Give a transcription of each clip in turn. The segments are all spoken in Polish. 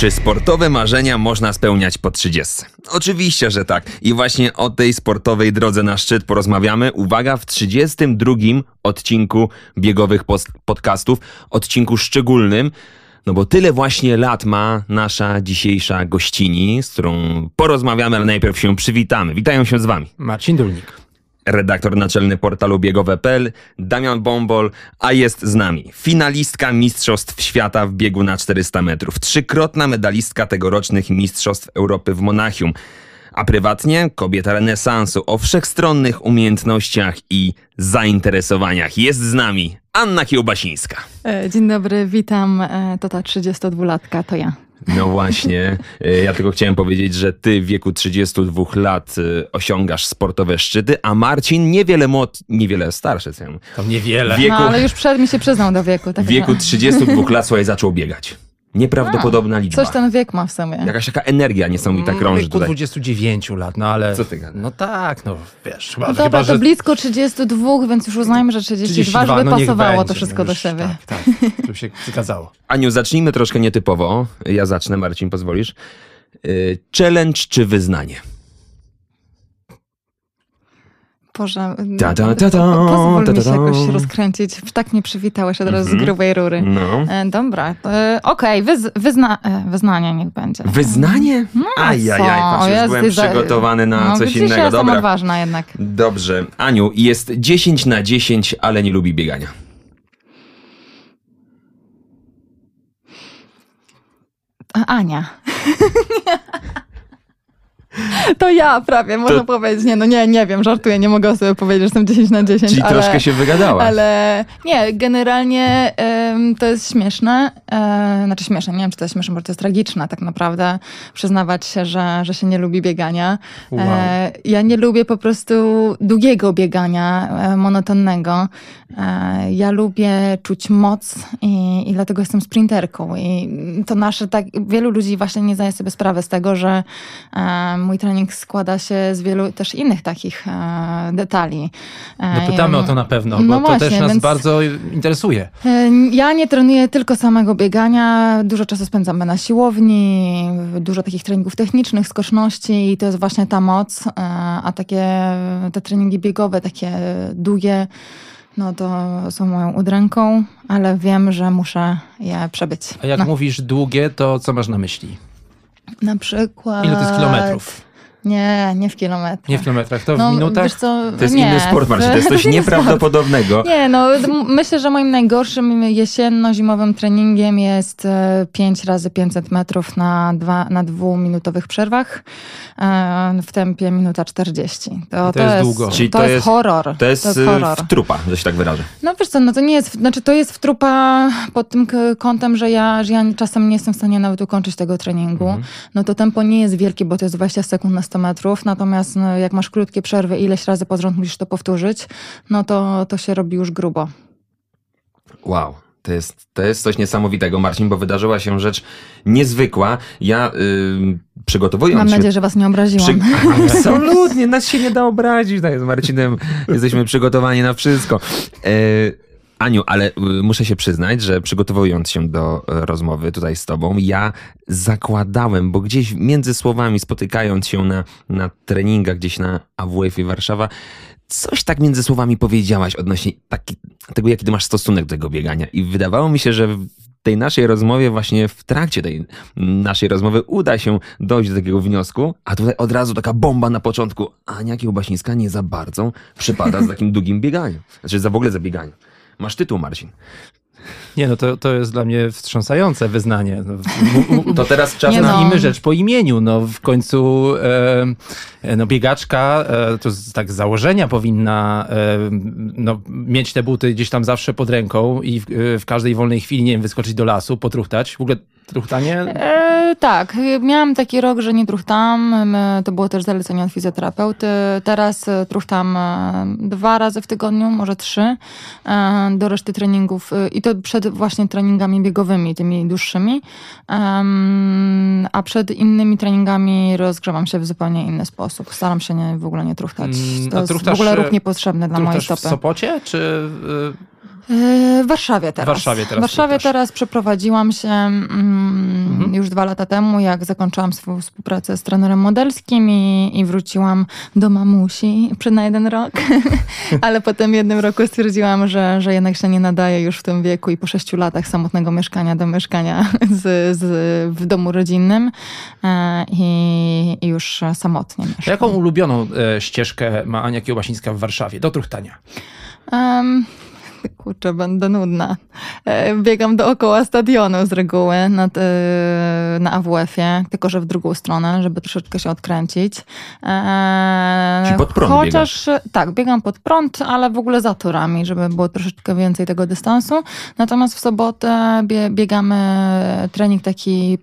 Czy sportowe marzenia można spełniać po 30? Oczywiście, że tak. I właśnie o tej sportowej drodze na szczyt porozmawiamy. Uwaga, w 32 odcinku biegowych podcastów, odcinku szczególnym. No bo tyle właśnie lat ma nasza dzisiejsza gościni, z którą porozmawiamy, ale najpierw się przywitamy. Witają się z wami. Marcin Dulnik redaktor naczelny portalu biegowe.pl, Damian Bombol, a jest z nami finalistka Mistrzostw Świata w biegu na 400 metrów, trzykrotna medalistka tegorocznych Mistrzostw Europy w Monachium, a prywatnie kobieta renesansu o wszechstronnych umiejętnościach i zainteresowaniach. Jest z nami Anna Kiełbasińska. E, dzień dobry, witam. E, to ta 32-latka, to ja. No właśnie. E, ja tylko chciałem powiedzieć, że ty w wieku 32 lat osiągasz sportowe szczyty, a Marcin niewiele młod, niewiele starszy. Co ja to niewiele. Wieku, no, ale już przed mi się przyznał do wieku. Tak w wieku 32 lat, słuchaj, zaczął biegać. Nieprawdopodobna A, liczba. Coś ten wiek ma w sobie. Jakaś taka energia niesamowita krąży wieku tutaj. 29 lat, no ale... Co ty gadasz? No tak, no wiesz. Chyba, no dobra, chyba, to że... blisko 32, więc już uznajmy, że 32, 32 żeby no pasowało to wszystko do siebie. Tak, tak, żeby się zgadzało. Aniu, zacznijmy troszkę nietypowo. Ja zacznę, Marcin, pozwolisz. Y, challenge czy wyznanie? Boże, ta, ta, ta, ta, pozwól ta, ta, mi się jakoś rozkręcić. Tak mnie przywitałeś od razu mm -hmm. z grubej rury. No. E, dobra, e, okej, okay, wyz, wyzna, e, wyznanie niech będzie. Wyznanie? No, Ajajaj, patrz, już byłem za... przygotowany na no, coś innego. Ja Dobra. ważna jednak. Dobrze. Aniu, jest 10 na 10, ale nie lubi biegania. Ania. To ja prawie, można to... powiedzieć. Nie, no nie, nie wiem, żartuję, nie mogę sobie powiedzieć, że jestem 10 na 10. Czyli ale, troszkę się wygadałaś. Ale nie, generalnie um, to jest śmieszne. E, znaczy śmieszne, nie wiem, czy to jest śmieszne, bo to jest tragiczne tak naprawdę. Przyznawać się, że, że się nie lubi biegania. E, wow. Ja nie lubię po prostu długiego biegania, e, monotonnego. Ja lubię czuć moc i, i dlatego jestem sprinterką. I to nasze, tak, wielu ludzi właśnie nie zdaje sobie sprawy z tego, że e, mój trening składa się z wielu też innych takich e, detali. E, no pytamy o to na pewno, bo no to właśnie, też nas bardzo interesuje. E, ja nie trenuję tylko samego biegania, dużo czasu spędzamy na siłowni, dużo takich treningów technicznych, skoczności i to jest właśnie ta moc, a takie te treningi biegowe, takie długie, no to są moją udręką, ale wiem, że muszę je przebyć. A jak no. mówisz długie, to co masz na myśli? Na przykład. Ile to jest kilometrów? Nie, nie w kilometrach. Nie w kilometrach, to no, w minutach? Co, to jest nie, inny sport, Marcin, to jest coś nieprawdopodobnego. Nie, no myślę, że moim najgorszym jesienno-zimowym treningiem jest 5 e, razy 500 metrów na, dwa, na dwuminutowych przerwach e, w tempie minuta 40. To, to, to jest długo. Czyli to, to jest, jest horror. To jest, to jest horror. w trupa, że się tak wyrażę. No wiesz co, no to nie jest, znaczy to jest w trupa pod tym kątem, że ja, że ja czasem nie jestem w stanie nawet ukończyć tego treningu. Mhm. No to tempo nie jest wielkie, bo to jest 20 sekund na 100 metrów, natomiast no, jak masz krótkie przerwy, ileś razy pod rząd musisz to powtórzyć, no to, to się robi już grubo. Wow. To jest, to jest coś niesamowitego, Marcin, bo wydarzyła się rzecz niezwykła. Ja yy, przygotowując Mam się... nadzieję, że was nie obraziłam. Przy... Absolutnie, nas się nie da obrazić. Tak, z Marcinem jesteśmy przygotowani na wszystko. Yy, Aniu, ale y, muszę się przyznać, że przygotowując się do y, rozmowy tutaj z tobą, ja zakładałem, bo gdzieś między słowami, spotykając się na, na treningach gdzieś na AWF-ie Warszawa, coś tak między słowami powiedziałaś odnośnie taki, tego, jaki ty masz stosunek do tego biegania. I wydawało mi się, że w tej naszej rozmowie, właśnie w trakcie tej naszej rozmowy uda się dojść do takiego wniosku, a tutaj od razu taka bomba na początku. Ania Kiełbasińska nie za bardzo przypada z takim długim bieganiem. Znaczy za w ogóle za bieganiem. Masz tytuł, Marcin. Nie, no to, to jest dla mnie wstrząsające wyznanie. No, to teraz czas na... Nazwijmy rzecz po imieniu. No w końcu e, no biegaczka e, to z tak z założenia powinna e, no, mieć te buty gdzieś tam zawsze pod ręką i w, w, każdej wolnej chwili, nie wiem, wyskoczyć do lasu, potruchtać. W ogóle truchtanie? E, tak, miałam taki rok, że nie truchtam. To było też zalecenie od fizjoterapeuty. Teraz e, truchtam e, dwa razy w tygodniu, może trzy, e, do reszty treningów. I to przed właśnie treningami biegowymi, tymi dłuższymi. A przed innymi treningami rozgrzewam się w zupełnie inny sposób. Staram się nie, w ogóle nie truchtać. Mm, to jest w ogóle ruch niepotrzebny dla mojej stopy. w Sopocie, czy w Warszawie teraz. Warszawie teraz. W Warszawie teraz przeprowadziłam się mm, mhm. już dwa lata temu, jak zakończyłam swoją współpracę z trenerem modelskim i, i wróciłam do mamusi przy na jeden rok. Ale potem w jednym roku stwierdziłam, że, że jednak się nie nadaje już w tym wieku i po sześciu latach samotnego mieszkania do mieszkania z, z, w domu rodzinnym e, i, i już samotnie mieszkam. Jaką ulubioną e, ścieżkę ma Ania Kiełbasińska w Warszawie do Truchtania? Um, kurczę, będę nudna. E, biegam dookoła stadionu z reguły na, na AWF-ie, tylko że w drugą stronę, żeby troszeczkę się odkręcić. E, Czy pod prąd Chociaż biegasz? tak, biegam pod prąd, ale w ogóle za torami, żeby było troszeczkę więcej tego dystansu. Natomiast w sobotę biegamy trening taki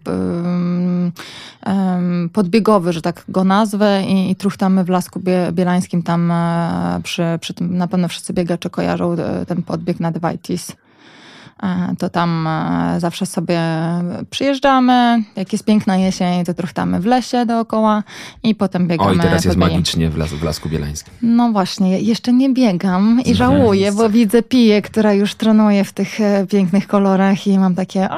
podbiegowy, że tak go nazwę i, i truchtamy w Lasku Bielańskim tam e, przy, przy tym, na pewno wszyscy biegacze kojarzą ten podbieg na Dwajtis. E, to tam e, zawsze sobie przyjeżdżamy, jak jest piękna jesień, to truchtamy w lesie dookoła i potem biegamy. Oj, teraz jest magicznie w, las, w Lasku Bielańskim. No właśnie, jeszcze nie biegam i żałuję, bo widzę Piję, która już trenuje w tych pięknych kolorach i mam takie,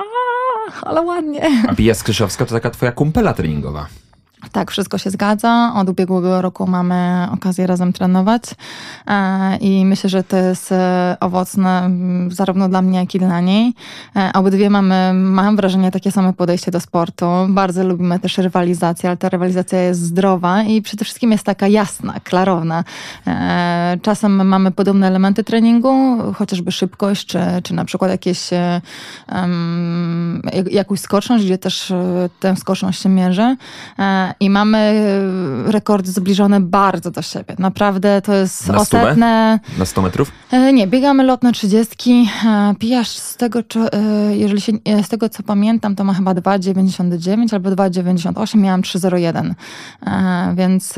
ale ładnie. A Pija Skrzyszowska to taka twoja kumpela treningowa. Tak, wszystko się zgadza. Od ubiegłego roku mamy okazję razem trenować e, i myślę, że to jest e, owocne zarówno dla mnie, jak i dla niej. E, obydwie mamy, mam wrażenie, takie same podejście do sportu. Bardzo lubimy też rywalizację, ale ta rywalizacja jest zdrowa i przede wszystkim jest taka jasna, klarowna. Czasem mamy podobne elementy treningu, chociażby szybkość, czy, czy na przykład jakieś um, jakąś skoczność, gdzie też tę skoczność się mierzy i mamy e, rekordy zbliżone bardzo do siebie. Naprawdę to jest na osetne. Na 100 metrów? E, nie, biegamy lotne 30. E, pijasz z tego, jeżeli się, z tego co pamiętam, to ma chyba 2,99 albo 2,98. Miałam 3,01. Więc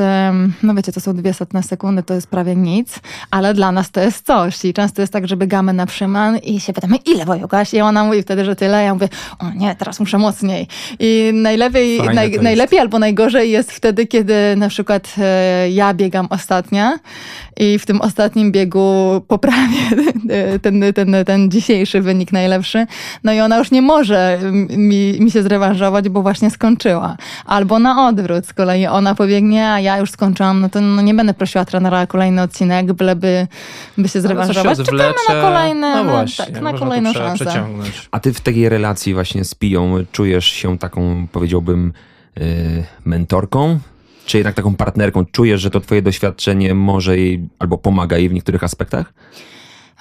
no wiecie, to są dwie setne sekundy, to jest prawie nic, ale dla nas to jest coś. I często jest tak, że biegamy na przyman i się pytamy, ile wojogaś? I ona mówi wtedy, że tyle. Ja mówię, o nie, teraz muszę mocniej. I najlepiej, naj, najlepiej albo najgorzej gorzej jest wtedy, kiedy na przykład e, ja biegam ostatnia i w tym ostatnim biegu poprawię ten, ten, ten dzisiejszy wynik najlepszy. No i ona już nie może mi, mi się zrewanżować, bo właśnie skończyła. Albo na odwrót, z kolei ona pobiegnie, a ja już skończyłam, no to no nie będę prosiła trenera kolejny odcinek, byleby by się zrewanżować. Się Czekamy na kolejne, no właśnie, tak, na kolejną szansę. A ty w takiej relacji właśnie z Piją czujesz się taką, powiedziałbym, mentorką, czy jednak taką partnerką? Czujesz, że to twoje doświadczenie może jej albo pomaga jej w niektórych aspektach?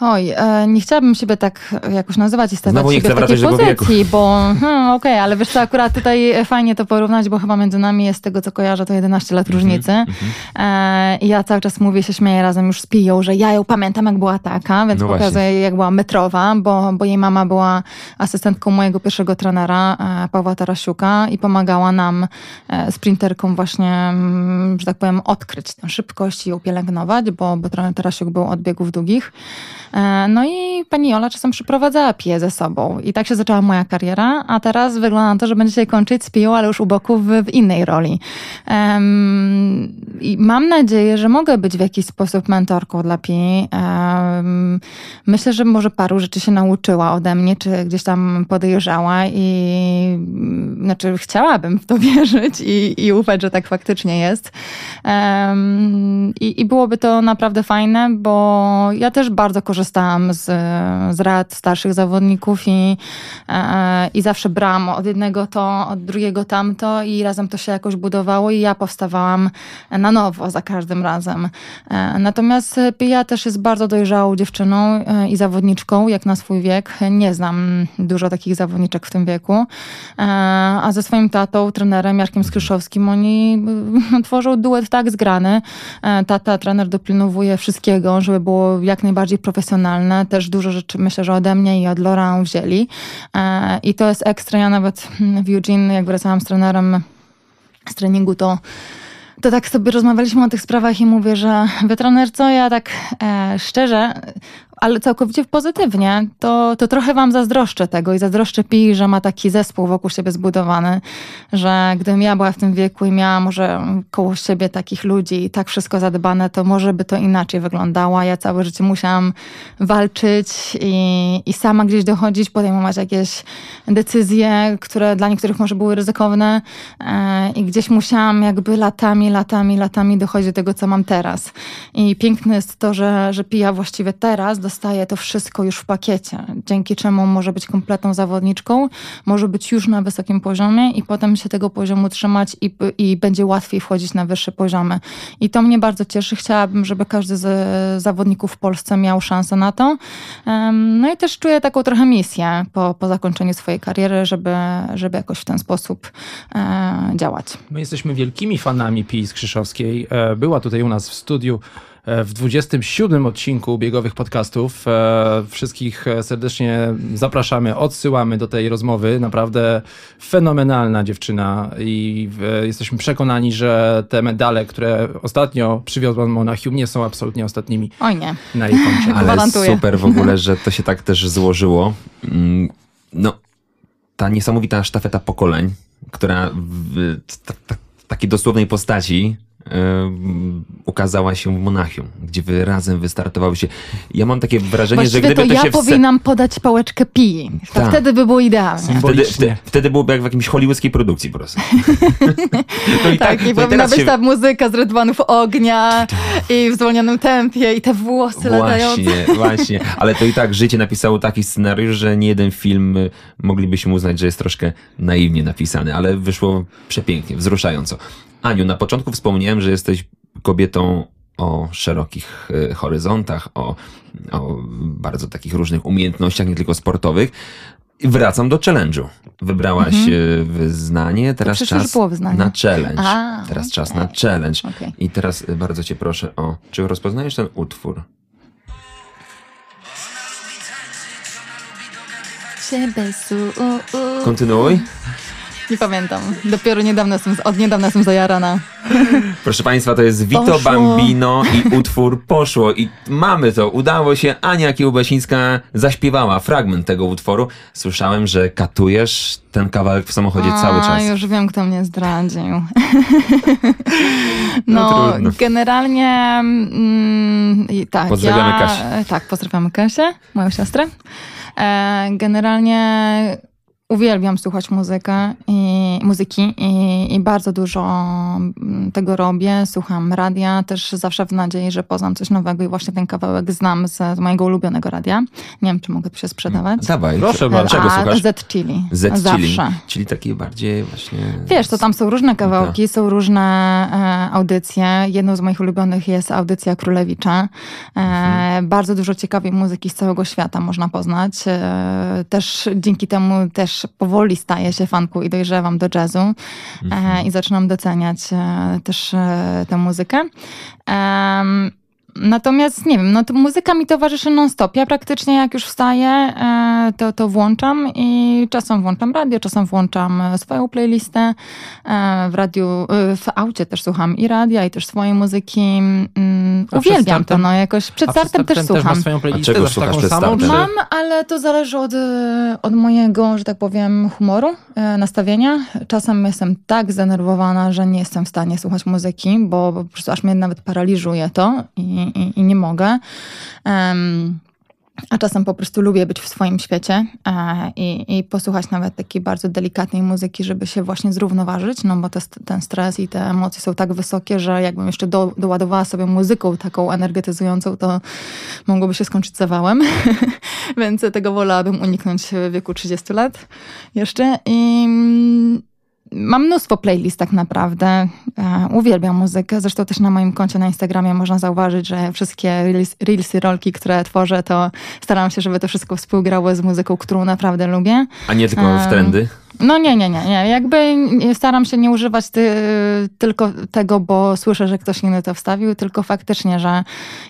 Oj, e, nie chciałabym siebie tak jakoś nazywać i stawiać Znowu siebie w takiej pozycji, bo hmm, okej, okay, ale wiesz co, akurat tutaj fajnie to porównać, bo chyba między nami jest tego, co kojarzę, to 11 lat -hmm, różnicy. Mm -hmm. e, I ja cały czas mówię, się śmieję razem już z Piją, że ja ją pamiętam, jak była taka, więc no pokazuję, jak była metrowa, bo, bo jej mama była asystentką mojego pierwszego trenera, e, Pawła Tarasiuka i pomagała nam e, sprinterkom właśnie, mm, że tak powiem, odkryć tę szybkość i ją pielęgnować, bo, bo trener Tarasiuk był od biegów długich. E, no i pani Jola czasem przyprowadzała piję ze sobą. I tak się zaczęła moja kariera, a teraz wygląda na to, że będzie się kończyć z piją, ale już u boku w, w innej roli. Um, I mam nadzieję, że mogę być w jakiś sposób mentorką dla Pi. Um, myślę, że może paru rzeczy się nauczyła ode mnie, czy gdzieś tam podejrzała i znaczy chciałabym w to wierzyć i, i ufać, że tak faktycznie jest. Um, i, I byłoby to naprawdę fajne, bo ja też bardzo korzystam korzystałam z, z rad starszych zawodników i, e, i zawsze brałam od jednego to, od drugiego tamto i razem to się jakoś budowało i ja powstawałam na nowo za każdym razem. E, natomiast Pia też jest bardzo dojrzałą dziewczyną e, i zawodniczką, jak na swój wiek. Nie znam dużo takich zawodniczek w tym wieku. A ze swoim tatą, trenerem Jarkiem Skryszowskim, oni tworzą duet tak zgrany. Tata, trener dopilnowuje wszystkiego, żeby było jak najbardziej profesjonalnie Też dużo rzeczy myślę, że ode mnie i od Laura wzięli. E, I to jest ekstra. Ja nawet w Eugene, jak wracałam z trenerem z treningu, to to tak sobie rozmawialiśmy o tych sprawach i mówię, że wy co ja tak e, szczerze ale całkowicie pozytywnie, to, to trochę wam zazdroszczę tego i zazdroszczę Pi, że ma taki zespół wokół siebie zbudowany, że gdybym ja była w tym wieku i miała może koło siebie takich ludzi i tak wszystko zadbane, to może by to inaczej wyglądało. Ja całe życie musiałam walczyć i, i sama gdzieś dochodzić, podejmować jakieś decyzje, które dla niektórych może były ryzykowne e, i gdzieś musiałam jakby latami, latami, latami dochodzić do tego, co mam teraz. I piękne jest to, że, że Pija właściwie teraz dostaje to wszystko już w pakiecie, dzięki czemu może być kompletną zawodniczką, może być już na wysokim poziomie i potem się tego poziomu trzymać i, i będzie łatwiej wchodzić na wyższe poziomy. I to mnie bardzo cieszy. Chciałabym, żeby każdy z zawodników w Polsce miał szansę na to. No i też czuję taką trochę misję po, po zakończeniu swojej kariery, żeby, żeby jakoś w ten sposób e, działać. My jesteśmy wielkimi fanami Pii Skrzyszowskiej. E, była tutaj u nas w studiu w 27 odcinku biegowych podcastów. E, wszystkich e, serdecznie zapraszamy, odsyłamy do tej rozmowy. Naprawdę fenomenalna dziewczyna i jesteśmy przekonani, że te medale, które ostatnio przywiozła Monachium, nie są absolutnie ostatnimi. Oj nie. Na jej koncie. Ale super w ogóle, że to się tak też złożyło. Mm, no, ta niesamowita sztafeta pokoleń, która w, w takiej dosłownej postaci ukazała się w Monachium, gdzie wy razem wystartowałyście. Ja mam takie wrażenie, Właściwie że gdyby to, to ja się... powinnam podać pałeczkę pi. To tak. wtedy by było idealnie. Wtedy, wtedy, wtedy byłoby jak w jakimś hollywoodzkiej produkcji po prostu. no i tak, tak, i powinna być się... ta muzyka z rydwanów ognia i w zwolnionym tempie i te włosy właśnie, latające. Właśnie, właśnie. Ale to i tak życie napisało taki scenariusz, że nie jeden film y, moglibyśmy uznać, że jest troszkę naiwnie napisany, ale wyszło przepięknie, wzruszająco. Aniu, na początku wspomniałem, że jesteś kobietą o szerokich e, horyzontach, o, o bardzo takich różnych umiejętnościach, nie tylko sportowych. I wracam do challenge'u. Wybrałaś mhm. wyznanie, teraz czas na challenge. A, teraz okay. czas na challenge. Okay. I teraz e, bardzo cię proszę o, czy rozpoznajesz ten utwór? Kontynuuj. Nie pamiętam. Dopiero niedawno jestem, od niedawna jestem zajarana. Proszę Państwa, to jest Vito Poszło. Bambino i utwór Poszło. I mamy to. Udało się. Ania Kiełbasińska zaśpiewała fragment tego utworu. Słyszałem, że katujesz ten kawałek w samochodzie A, cały czas. już wiem, kto mnie zdradził. no, no generalnie mm, tak. Pozdrawiamy ja, Kasię. Tak, pozdrawiamy Kasię, moją siostrę. E, generalnie uwielbiam słuchać muzykę i, muzyki i, i, bardzo dużo mm, tego robię. Słucham radia, też zawsze w nadziei, że poznam coś nowego i właśnie ten kawałek znam z, z mojego ulubionego radia. Nie wiem, czy mogę się sprzedawać. Dawaj, proszę bardzo. Czego słuchasz? Z Chili. Z Chili. Czyli takie bardziej właśnie... Wiesz, to tam są różne kawałki, są różne e, audycje. Jedną z moich ulubionych jest audycja Królewicza. E, mhm. Bardzo dużo ciekawej muzyki z całego świata można poznać. E, też dzięki temu też powoli staję się fanką i dojrzewam do jazzu e, mhm. i zaczynam doceniać e, też e, tę muzykę. Natomiast nie wiem, no to muzyka mi towarzyszy non-stop. Ja praktycznie jak już wstaję, e, to, to włączam i czasem włączam radio, czasem włączam e, swoją playlistę. E, w radiu, w aucie też słucham i radia, i też swojej muzyki. Mm, uwielbiam to, no jakoś przed startem też słucham. Też masz swoją playlistę, A czego słuchasz przed startem? Mam, ale to zależy od, od mojego, że tak powiem, humoru, nastawienia. Czasem jestem tak zdenerwowana, że nie jestem w stanie słuchać muzyki, bo po prostu aż mnie nawet paraliżuje to i i, i, nie mogę. Um, a czasem po prostu lubię być w swoim świecie e, i, i, posłuchać nawet takiej bardzo delikatnej muzyki, żeby się właśnie zrównoważyć, no bo te, ten stres i te emocje są tak wysokie, że jakbym jeszcze do, doładowała sobie muzyką taką energetyzującą, to mogłoby się skończyć zawałem. Więc tego wolałabym uniknąć w wieku 30 lat jeszcze. I Mam mnóstwo playlist tak naprawdę. E, uwielbiam muzykę. Zresztą też na moim koncie na Instagramie można zauważyć, że wszystkie reels, reelsy, rolki, które tworzę, to staram się, żeby to wszystko współgrało z muzyką, którą naprawdę lubię. A nie tylko w trendy? No nie, nie, nie, nie. Jakby staram się nie używać ty, tylko tego, bo słyszę, że ktoś inny to wstawił, tylko faktycznie, że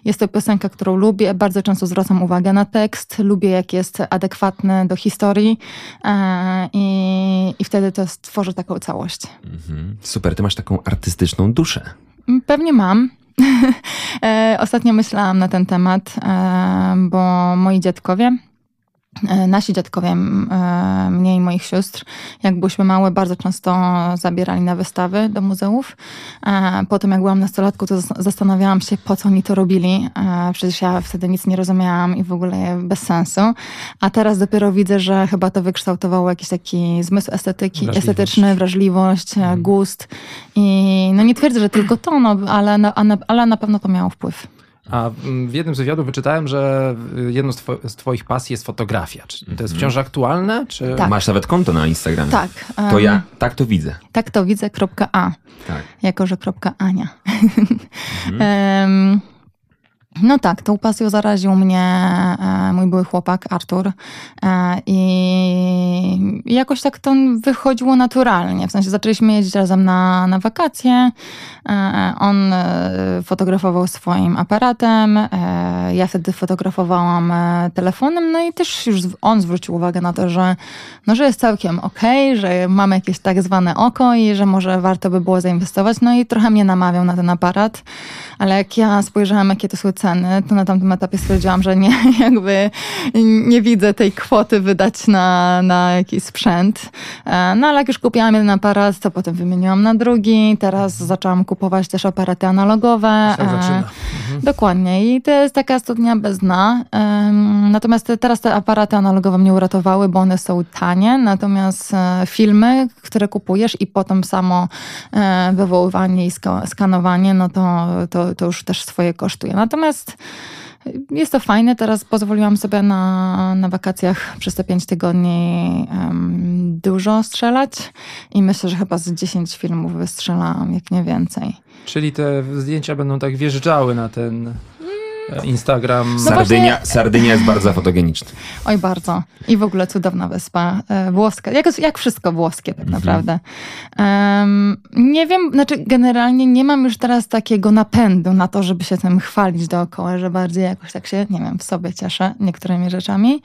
jest to piosenka, którą lubię. Bardzo często zwracam uwagę na tekst. Lubię, jak jest adekwatny do historii e, i, i wtedy to stworzy taką całość. Mhm. Super, ty masz taką artystyczną duszę. Pewnie mam. E, ostatnio myślałam na ten temat, e, bo moi dziadkowie nasi dziadkowie, e, mnie i moich sióstr, jak byłyśmy małe, bardzo często zabierali na wystawy do muzeów. E, potem, jak byłam nastolatką, to zastanawiałam się, po co oni to robili. Przecież ja wtedy nic nie rozumiałam i w ogóle bez sensu. A teraz dopiero widzę, że chyba to wykształtowało jakiś taki zmysł estetyki, wrażliwość. estetyczny, wrażliwość, hmm. gust. I no nie twierdzę, że tylko to, no, ale, na, ale na pewno to miało wpływ. A w jednym z wywiadów wyczytałem, że jedną z, two z twoich pasji jest fotografia. Czy to jest mhm. wciąż aktualne? Czy... Tak. Masz nawet konto na Instagramie. Tak. To ja tak to widzę. Tak to widzę, kropka A. Tak. Jako, że kropka Ania. Mhm. No tak, tą pasją zaraził mnie e, mój były chłopak Artur e, i jakoś tak to wychodziło naturalnie. W sensie zaczęliśmy jeździć razem na, na wakacje. E, on fotografował swoim aparatem, ja wtedy fotografowałam telefonem, no i też już on zwrócił uwagę na to, że, no, że jest całkiem okej, okay, że mamy jakieś tak zwane oko i że może warto by było zainwestować. No i trochę mnie namawiał na ten aparat, ale jak ja spojrzałam, jakie to są ceny, to na tamtym etapie stwierdziłam, że nie, jakby nie widzę tej kwoty wydać na, na jakiś sprzęt. E, no ale jak już kupiłam jeden aparat, to potem wymieniłam na drugi. Teraz zaczęłam kupować też aparaty analogowe. Tak zaczyna. Mhm. Dokładnie. I to jest taka studnia bez dna. Natomiast teraz te aparaty analogowe mnie uratowały, bo one są tanie. Natomiast e, filmy, które kupujesz i potem samo e, wywoływanie i skanowanie, no to, to, to już też swoje kosztuje. Natomiast jest to fajne. Teraz pozwoliłam sobie na, na wakacjach przez te pięć tygodni um, dużo strzelać i myślę, że chyba z 10 filmów wystrzelałam, jak nie więcej. Czyli te zdjęcia będą tak wjeżdżały na ten Instagram. No Sardynia, właśnie... Sardynia jest bardzo fotogeniczna. Oj, bardzo. I w ogóle cudowna wyspa. E, włoska. Jak, jak wszystko włoskie tak mhm. naprawdę. Um, nie wiem, znaczy generalnie nie mam już teraz takiego napędu na to, żeby się tym chwalić dookoła, że bardziej jakoś tak się, nie wiem, w sobie cieszę niektórymi rzeczami.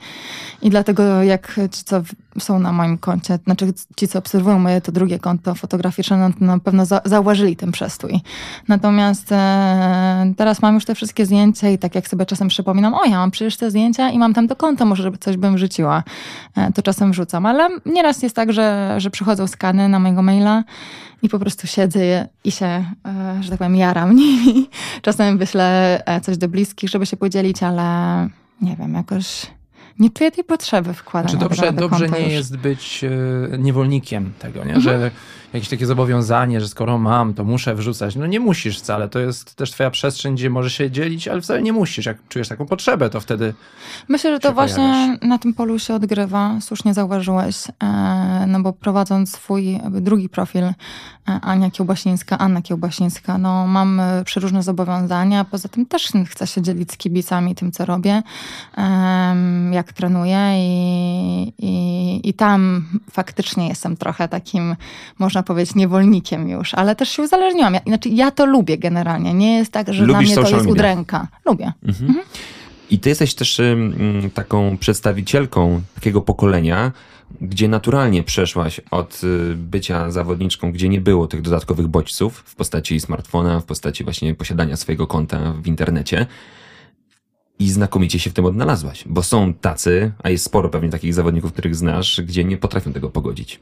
I dlatego jak ci, co są na moim koncie, znaczy ci, co obserwują moje to drugie konto fotograficzne, no, na pewno za, zauważyli ten przestój. Natomiast e, teraz mam już te wszystkie zdjęcia i tak jak sobie czasem przypominam, o ja mam przecież te zdjęcia i mam tam to konto, może żeby coś bym wrzuciła, e, to czasem wrzucam. Ale nieraz jest tak, że, że przychodzą skany na mojego maila i po prostu siedzę i się, e, że tak powiem, jaram nimi. Czasem wyślę e, coś do bliskich, żeby się podzielić, ale nie wiem, jakoś nie czuję tej potrzeby wkładania. Czy dobrze, dobrze nie jest być niewolnikiem tego, nie? Mhm. że jakieś takie zobowiązanie, że skoro mam, to muszę wrzucać. No nie musisz wcale. To jest też twoja przestrzeń, gdzie możesz się dzielić, ale wcale nie musisz. Jak czujesz taką potrzebę, to wtedy. Myślę, że to właśnie na tym polu się odgrywa. Słusznie zauważyłeś. E, no bo prowadząc swój drugi profil, e, Ania Kiełbasińska, Anna Kiełbasińska, no mam przeróżne zobowiązania. Poza tym też chcę się dzielić z kibicami tym, co robię, jak trenuję i, i, i tam faktycznie jestem trochę takim, można powiedzieć, niewolnikiem już, ale też się uzależniłam. Ja, znaczy, ja to lubię generalnie. Nie jest tak, że Lubisz dla mnie to jest udręka. Lubię. Mhm. Mhm. I ty jesteś też taką przedstawicielką takiego pokolenia, gdzie naturalnie przeszłaś od y, bycia zawodniczką, gdzie nie było tych dodatkowych bodźców w postaci smartfona, w postaci właśnie posiadania swojego konta w internecie, i znakomicie się w tym odnalazłaś, bo są tacy, a jest sporo pewnie takich zawodników, których znasz, gdzie nie potrafią tego pogodzić.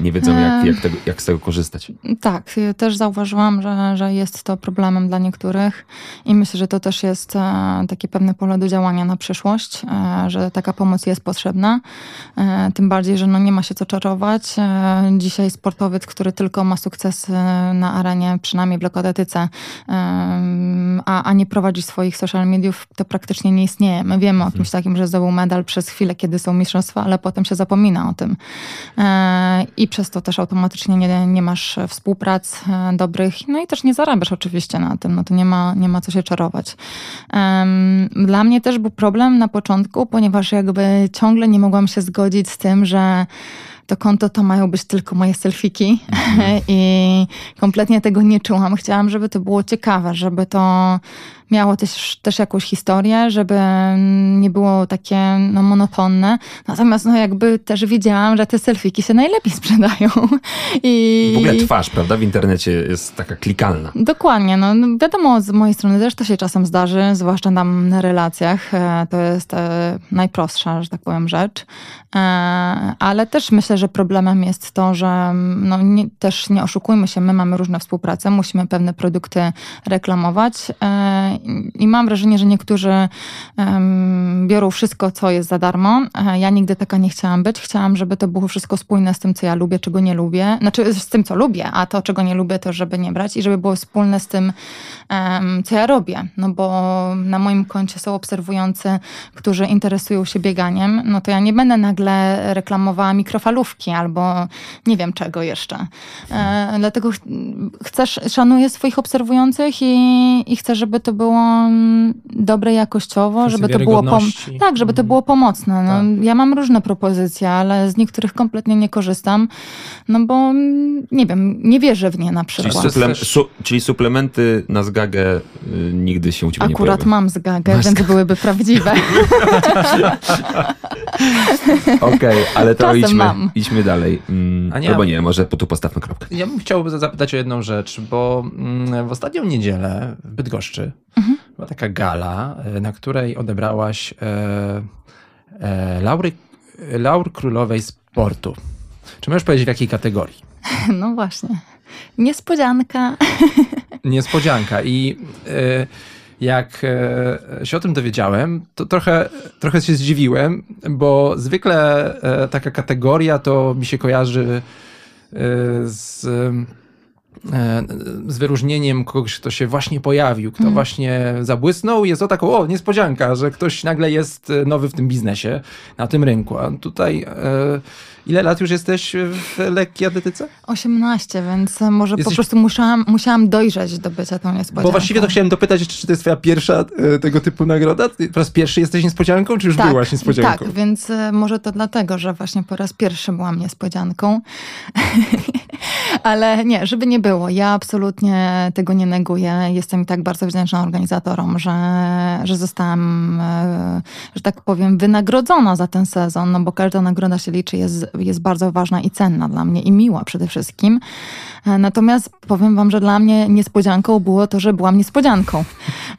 Nie wiedzą, jak, jak, tego, jak z tego korzystać. Tak, też zauważyłam, że, że jest to problemem dla niektórych i myślę, że to też jest e, takie pewne pole do działania na przyszłość, e, że taka pomoc jest potrzebna. E, tym bardziej, że no nie ma się co czarować. Dzisiaj sportowiec, który tylko ma sukces na arenie, przynajmniej w lekkoatletyce, a, a nie prowadzi swoich social mediów, to praktycznie praktycznie nie istnieje. My wiemy o kimś mhm. takim, że zdobył medal przez chwilę, kiedy są mistrzostwa, ale potem się zapomina o tym. E, I przez to też automatycznie nie, nie masz współprac e, dobrych, no i też nie zarabiasz oczywiście na tym, no to nie ma, nie ma co się czarować. Dla mnie też był problem na początku, ponieważ jakby ciągle nie mogłam się zgodzić z tym, że to konto to mają być tylko moje selfiki mm. i kompletnie tego nie czułam. Chciałam, żeby to było ciekawe, żeby to miało też, też jakąś historię, żeby nie było takie no, monotonne. Natomiast no, jakby też widziałam, że te selfiki się najlepiej sprzedają. I... W ogóle twarz, prawda, w internecie jest taka klikalna. Dokładnie. No, no, wiadomo, z mojej strony też to się czasem zdarzy, zwłaszcza tam na relacjach. E, to jest e, najprostsza, że tak powiem, rzecz. E, ale też myślę, że problemem jest to, że no, nie, też nie oszukujmy się, my mamy różne współprace, musimy pewne produkty reklamować i mam wrażenie, że niektórzy um, biorą wszystko, co jest za darmo. E, ja nigdy taka nie chciałam być. Chciałam, żeby to było wszystko spójne z tym, co ja lubię, czego nie lubię. Znaczy z tym, co lubię, a to, czego nie lubię, to żeby nie brać i żeby było wspólne z tym, um, co ja robię. No bo na moim koncie są obserwujący, którzy interesują się bieganiem. No to ja nie będę nagle reklamowała mikrofalówki albo nie wiem czego jeszcze. E, dlatego chcesz, szanuję swoich obserwujących i, i chcę, żeby to było było dobre jakościowo, żeby to było pom- tak, żeby to mhm. było pomocne. No, tak. Ja mam różne propozycje, ale z niektórych kompletnie nie korzystam, no bo nie wiem, nie wierzę w nie na przykład. Czyli, suple- su- czyli suplementy na zgagę y, nigdy się u ciebie Akurat nie mam zgagę, Masz... więc byłyby prawdziwe. Okej, okay, ale to idźmy, idźmy dalej. Mm, nie, albo nie, może tu postawmy kropkę. Ja bym chciał zapytać o jedną rzecz, bo mm, w ostatnią niedzielę w Bydgoszczy mhm. była taka gala, e, na której odebrałaś e, e, laury, laur królowej sportu. Czy możesz powiedzieć w jakiej kategorii? No właśnie. Niespodzianka. Niespodzianka. I e, jak e, się o tym dowiedziałem, to trochę, trochę się zdziwiłem, bo zwykle e, taka kategoria to mi się kojarzy z z wyróżnieniem kogoś, kto się właśnie pojawił, kto mm. właśnie zabłysnął. Jest to taką, o, niespodzianka, że ktoś nagle jest e, nowy w tym biznesie, na tym rynku. A tutaj e, ile lat już jesteś w lekkiej atletyce? 18, więc może jesteś... po prostu musiałam, musiałam dojrzeć do bycia tą niespodzianką. Bo właściwie to chciałem dopytać czy to jest twoja pierwsza e, tego typu nagroda? Po raz pierwszy jesteś niespodzianką, czy już tak, byłaś niespodzianką? Tak, więc może to dlatego, że właśnie po raz pierwszy byłam niespodzianką. Ale nie, żeby nie było. Ja absolutnie tego nie neguję. Jestem i tak bardzo wdzięczna organizatorom, że, że zostałam, e, że tak powiem, wynagrodzona za ten sezon, no bo każda nagroda się liczy, jest, jest bardzo ważna i cenna dla mnie i miła przede wszystkim. E, natomiast powiem wam, że dla mnie niespodzianką było to, że byłam niespodzianką.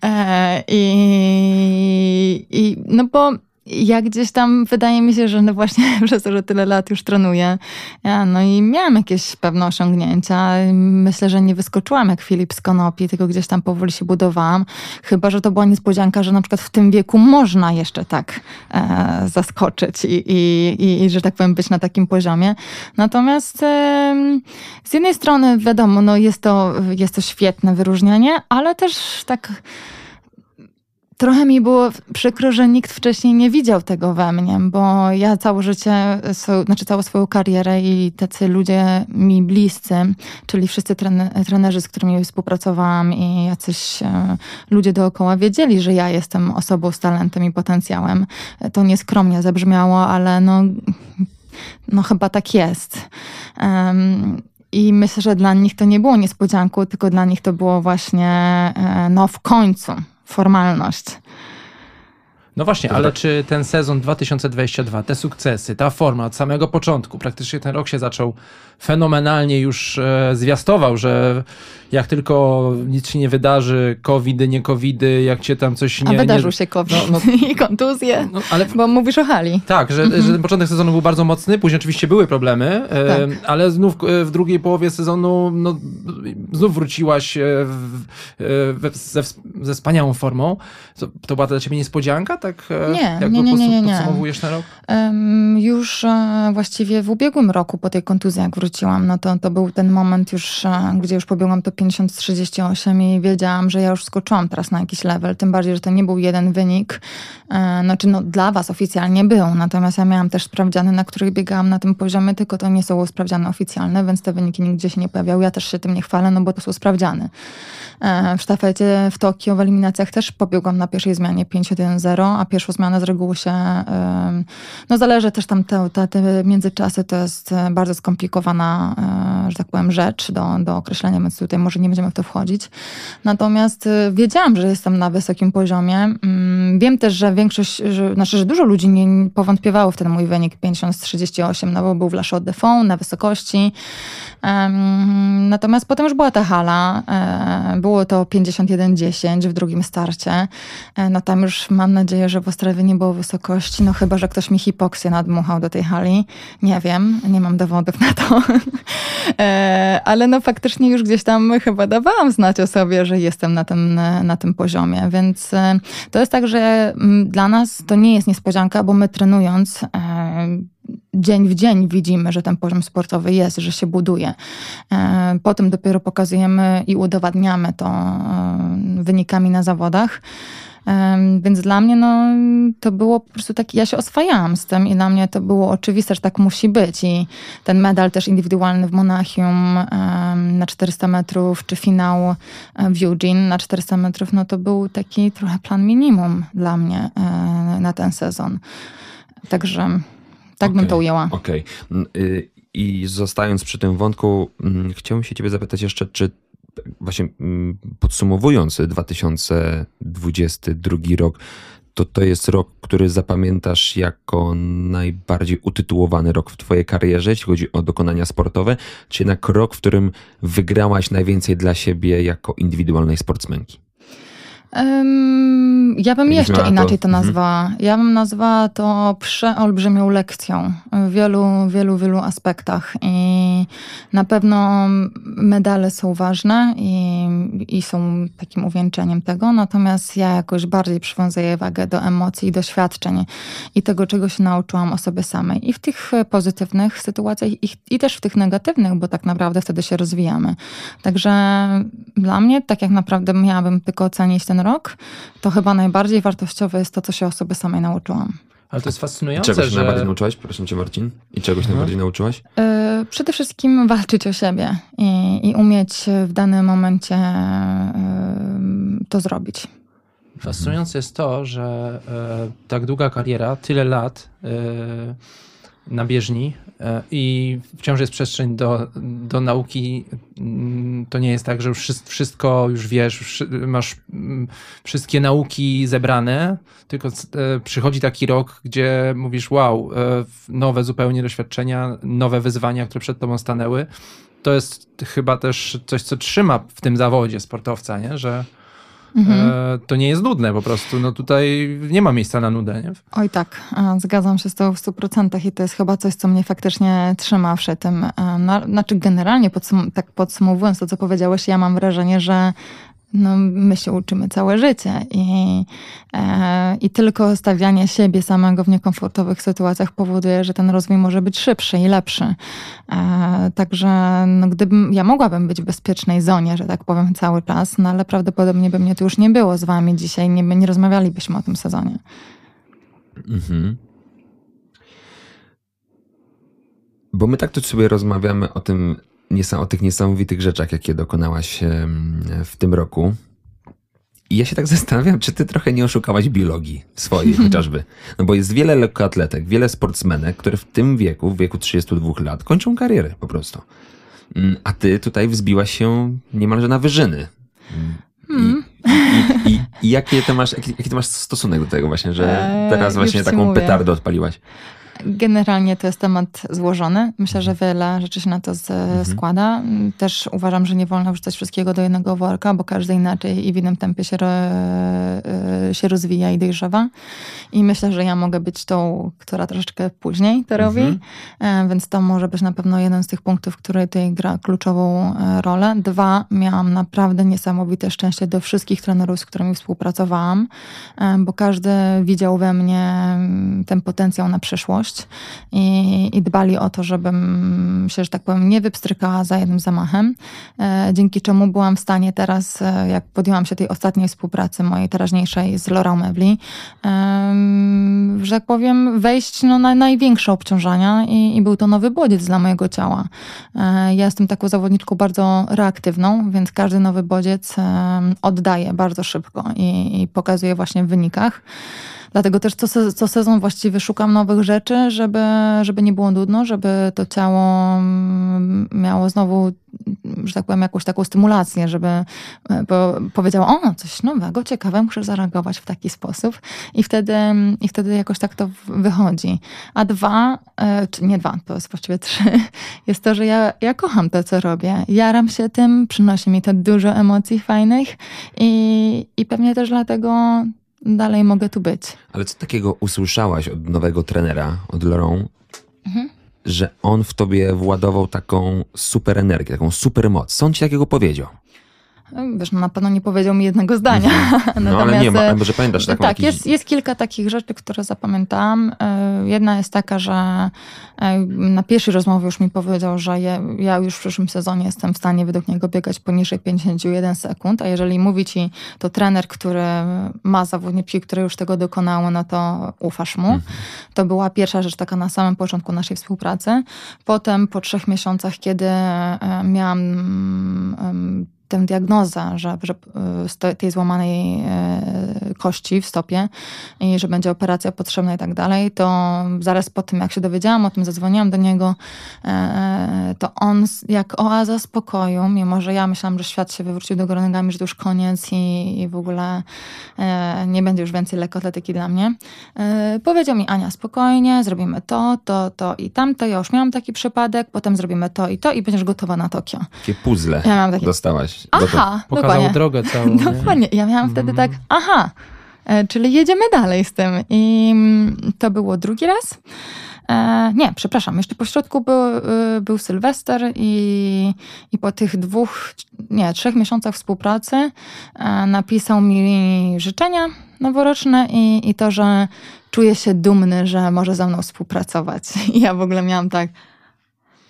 E, I, i no bo ja gdzieś tam, wydaje mi się, że no właśnie przez to, że tyle lat już trenuję, ja, no i miałam jakieś pewne osiągnięcia. Myślę, że nie wyskoczyłam jak Filip z Konopi, tylko gdzieś tam powoli się budowałam. Chyba, że to była niespodzianka, że na przykład w tym wieku można jeszcze tak e, zaskoczyć i, i, i, że tak powiem, być na takim poziomie. Natomiast e, z jednej strony, wiadomo, no jest to, jest to świetne wyróżnienie, ale też tak trochę mi było przykro, że nikt wcześniej nie widział tego we mnie, bo ja całe życie, znaczy całą swoją karierę i tacy ludzie mi bliscy, czyli wszyscy trenerzy, z którymi współpracowałam i jacyś e, ludzie dookoła wiedzieli, że ja jestem osobą z talentem i potencjałem. To nieskromnie zabrzmiało, ale no, no chyba tak jest. Um, i myślę, że dla nich to nie było niespodzianką, tylko dla nich to było właśnie, e, no w końcu, formalność. No właśnie, ale tak. czy ten sezon 2022, te sukcesy, ta forma od samego początku, praktycznie ten rok się zaczął fenomenalnie, już e, zwiastował, że jak tylko nic się nie wydarzy, covidy, nie covidy, jak cię tam coś nie... A wydarzył nie... się covid no, no, i kontuzje, no, ale... bo mówisz o hali. Tak, że, mhm. że ten początek sezonu był bardzo mocny, później oczywiście były problemy, e, tak. ale znów e, w drugiej połowie sezonu no, znów wróciłaś w, w, ze, ze wspaniałą formą. To, to była dla ciebie niespodzianka? Tak, nie, jak nie, nie, nie, nie, nie. podsumowujesz ten rok? Już właściwie w ubiegłym roku po tej kontuzji, jak wróciłam, no to, to był ten moment już, gdzie już pobiegłam to 50-38 i wiedziałam, że ja już skoczyłam teraz na jakiś level, tym bardziej, że to nie był jeden wynik. E, znaczy, no dla was oficjalnie był, natomiast ja miałam też sprawdziany, na których biegałam na tym poziomie, tylko to nie są sprawdziane oficjalne, więc te wyniki nigdzie się nie pojawiały. Ja też się tym nie chwalę, no bo to są sprawdziane. E, w sztafecie w Tokio w eliminacjach też pobiegłam na pierwszej zmianie 5-1-0 a pierwszą zmianę z reguły się, no zależy też tam te, te, te międzyczasy, to jest bardzo skomplikowana, że tak powiem, rzecz do, do określenia, więc tutaj może nie będziemy w to wchodzić. Natomiast wiedziałam, że jestem na wysokim poziomie. Mm, wiem też, że większość, że, znaczy, że dużo ludzi nie powątpiewało w ten mój wynik 50 z 38, no bo był w La Chaux de Fonds na wysokości. Natomiast potem już była ta hala, e, było to 51-10 w drugim starcie. E, no tam już mam nadzieję, że w Ostrawie nie było wysokości, no chyba, że ktoś mi hipoksję nadmuchał do tej hali. Nie wiem, nie mam dowodów na to. E, ale no faktycznie już gdzieś tam chyba dawałam znać o sobie, że jestem na tym, na tym poziomie, więc to jest tak, że mm, dla nas to nie jest niespodzianka, bo my trenując dzień w dzień widzimy, że ten poziom sportowy jest, że się buduje. E, potem dopiero pokazujemy i udowadniamy to e, wynikami na zawodach. E, więc dla mnie no, to było po prostu tak, ja się oswajałam z tym i dla mnie to było oczywiste, że tak musi być. I ten medal też indywidualny w Monachium na 400 metrów, czy finał w Eugene na 400 metrów, no to był taki trochę plan minimum dla mnie na ten sezon. Także tak okay, bym to ujęła. Okej. Okay. I zostając przy tym wątku, chciałbym się ciebie zapytać jeszcze, czy właśnie mm, podsumowując 2022 rok, to to jest rok, który zapamiętasz jako najbardziej utytułowany rok w twojej karierze, jeśli chodzi o dokonania sportowe, czy jednak rok, w którym wygrałaś najwięcej dla siebie jako indywidualnej sportsmenki? Um, ja bym jeszcze to... inaczej to mhm. nazwała. Ja bym nazwała to przeolbrzymią lekcją w wielu, wielu, wielu aspektach. I na pewno medale są ważne i, i są takim uwieńczeniem tego, natomiast ja jakoś bardziej przywiązuję wagę do emocji i doświadczeń i tego, czego się nauczyłam o sobie samej. I w tych pozytywnych sytuacjach, i, i też w tych negatywnych, bo tak naprawdę wtedy się rozwijamy. Także dla mnie, tak jak naprawdę miałabym tylko ocenić ten rok, to chyba najbardziej wartościowe jest to, co się o sobie samej nauczyłam. Ale to jest fascynujące, Czego się że... najbardziej nauczyłaś? Proszę cię Marcin. I czegoś mhm. najbardziej nauczyłaś? Yy, przede wszystkim walczyć o siebie i, i umieć w danym momencie yy, to zrobić. Fascynujące jest to, że yy, tak długa kariera, tyle lat na bieżni i wciąż jest przestrzeń do, do nauki. Mm, to nie jest tak, że już wszystko już wiesz, masz mm, wszystkie nauki zebrane, tylko e, przychodzi taki rok, gdzie mówisz, wow, e, nowe zupełnie doświadczenia, nowe wyzwania, które przed tobą stanęły. To jest chyba też coś, co trzyma w tym zawodzie sportowca, nie? że mhm. E, to nie jest nudne po prostu. No tutaj nie ma miejsca na nudę. Nie? Oj tak, e, zgadzam się z tobą w 100% i to jest chyba coś, co mnie faktycznie trzyma przy tym. E, znaczy generalnie, podsum tak podsumowując to, co powiedziałeś, ja mam wrażenie, że no, my się uczymy całe życie i, e, i tylko stawianie siebie samego w niekomfortowych sytuacjach powoduje, że ten rozwój może być szybszy i lepszy. E, także no, gdybym, ja mogłabym być w bezpiecznej zonie, że tak powiem, cały czas, no ale prawdopodobnie by mnie tu już nie było z wami dzisiaj, nie, nie rozmawialibyśmy o tym sezonie. Mhm. Bo my tak tu sobie rozmawiamy o tym, o tych niesamowitych rzeczach, jakie dokonałaś w tym roku. I ja się tak zastanawiam, czy ty trochę nie oszukałaś biologii swojej chociażby. No bo jest wiele lekkoatletek, wiele sportsmenek, które w tym wieku, w wieku 32 lat, kończą karierę po prostu. Mm, a ty tutaj wzbiłaś się niemalże na wyżyny. I, mm. i, i, i jakie, ty masz, jaki, jaki ty masz stosunek do tego właśnie, że eee, teraz właśnie taką mówię. petardę odpaliłaś? Generalnie to jest temat złożony. Myślę, że wiele rzeczy się na to mhm. składa. Też uważam, że nie wolno wrzucać wszystkiego do jednego worka, bo każdy inaczej i w innym tempie się, e, się rozwija i dojrzewa. I myślę, że ja mogę być tą, która troszeczkę później to robi, mhm. E, więc to może być na pewno jeden z tych punktów, który tutaj gra kluczową e, rolę. Dwa, miałam naprawdę niesamowite szczęście do wszystkich trenerów, z którymi współpracowałam, bo każdy widział we mnie ten potencjał na przyszłość i, i dbali o to, żebym się, że tak powiem, nie wypstrykała za jednym zamachem, e, dzięki czemu byłam w stanie teraz, e, jak podjęłam się tej ostatniej współpracy mojej teraźniejszej z Laurą Mebli, że tak powiem, wejść no, na największe obciążenia i, i był to nowy bodziec dla mojego ciała. E, ja jestem taką zawodniczką bardzo reaktywną, więc każdy nowy bodziec oddaje bardzo szybko i, i pokazuje właśnie w wynikach. Dlatego też co, co sezon właściwie szukam nowych rzeczy, żeby, żeby nie było nudno, żeby to ciało mm, miało znowu, że tak powiem, jakąś taką stymulację, żeby e, po, powiedziało, o, coś nowego, ciekawe, muszę zareagować w taki sposób. I wtedy, i wtedy jakoś tak to wychodzi. A dwa, e, czy nie dwa, to jest właściwie trzy, jest to, że ja, ja kocham to, co robię. Jaram się tym, przynosi mi to dużo emocji fajnych i, i pewnie też dlatego dalej mogę tu być. Ale co takiego usłyszałaś od nowego trenera, od Laurent, mhm. że on w tobie władował taką super energię, taką super moc? Co on ci takiego powiedział? Wiesz, no na pewno nie powiedział mi jednego zdania. Mhm. No ale nie ma, e, może pamiętasz taką Tak, jakiś... jest, jest kilka takich rzeczy, które zapamiętałam. E, jedna jest taka, że e, na pierwszej rozmowie już mi powiedział, że ja, ja już w przyszłym sezonie jestem w stanie według niego biegać poniżej 51 sekund, a jeżeli mówi ci to trener, który ma zawodniki, które już tego dokonały, no to ufasz mu. Mhm. To była pierwsza rzecz taka na samym początku naszej współpracy. Potem po trzech miesiącach, kiedy miałam tę diagnozę, że, że y, tej złamanej e, kości w stopie i że będzie operacja potrzebna i tak dalej, to zaraz po tym, jak się dowiedziałam o tym, zadzwoniłam do niego, e, to on jak oaza spokoju, mimo że ja myślałam, że świat się wywrócił do góry nogami, że to już koniec i, i w ogóle e, nie będzie już więcej lekkoatletyki dla mnie, powiedział mi Ania, spokojnie, zrobimy to, to, to i tamto. Ja już miałam taki przypadek, potem zrobimy to i to i będziesz gotowa na Tokio. Takie puzzle ja takie... dostałaś. Aha, Pokazał dokładnie. drogę całą. Dokładnie. Ja miałam wtedy mm. tak, aha, e, czyli jedziemy dalej z tym. I mm, to było drugi raz. E, nie, przepraszam, jeszcze po środku był, e, był Sylwester i, i po tych dwóch, nie, trzech miesiącach współpracy napisał mi życzenia noworoczne i, i to, że czuje się dumny, że może ze mną współpracować. I ja w ogóle miałam tak,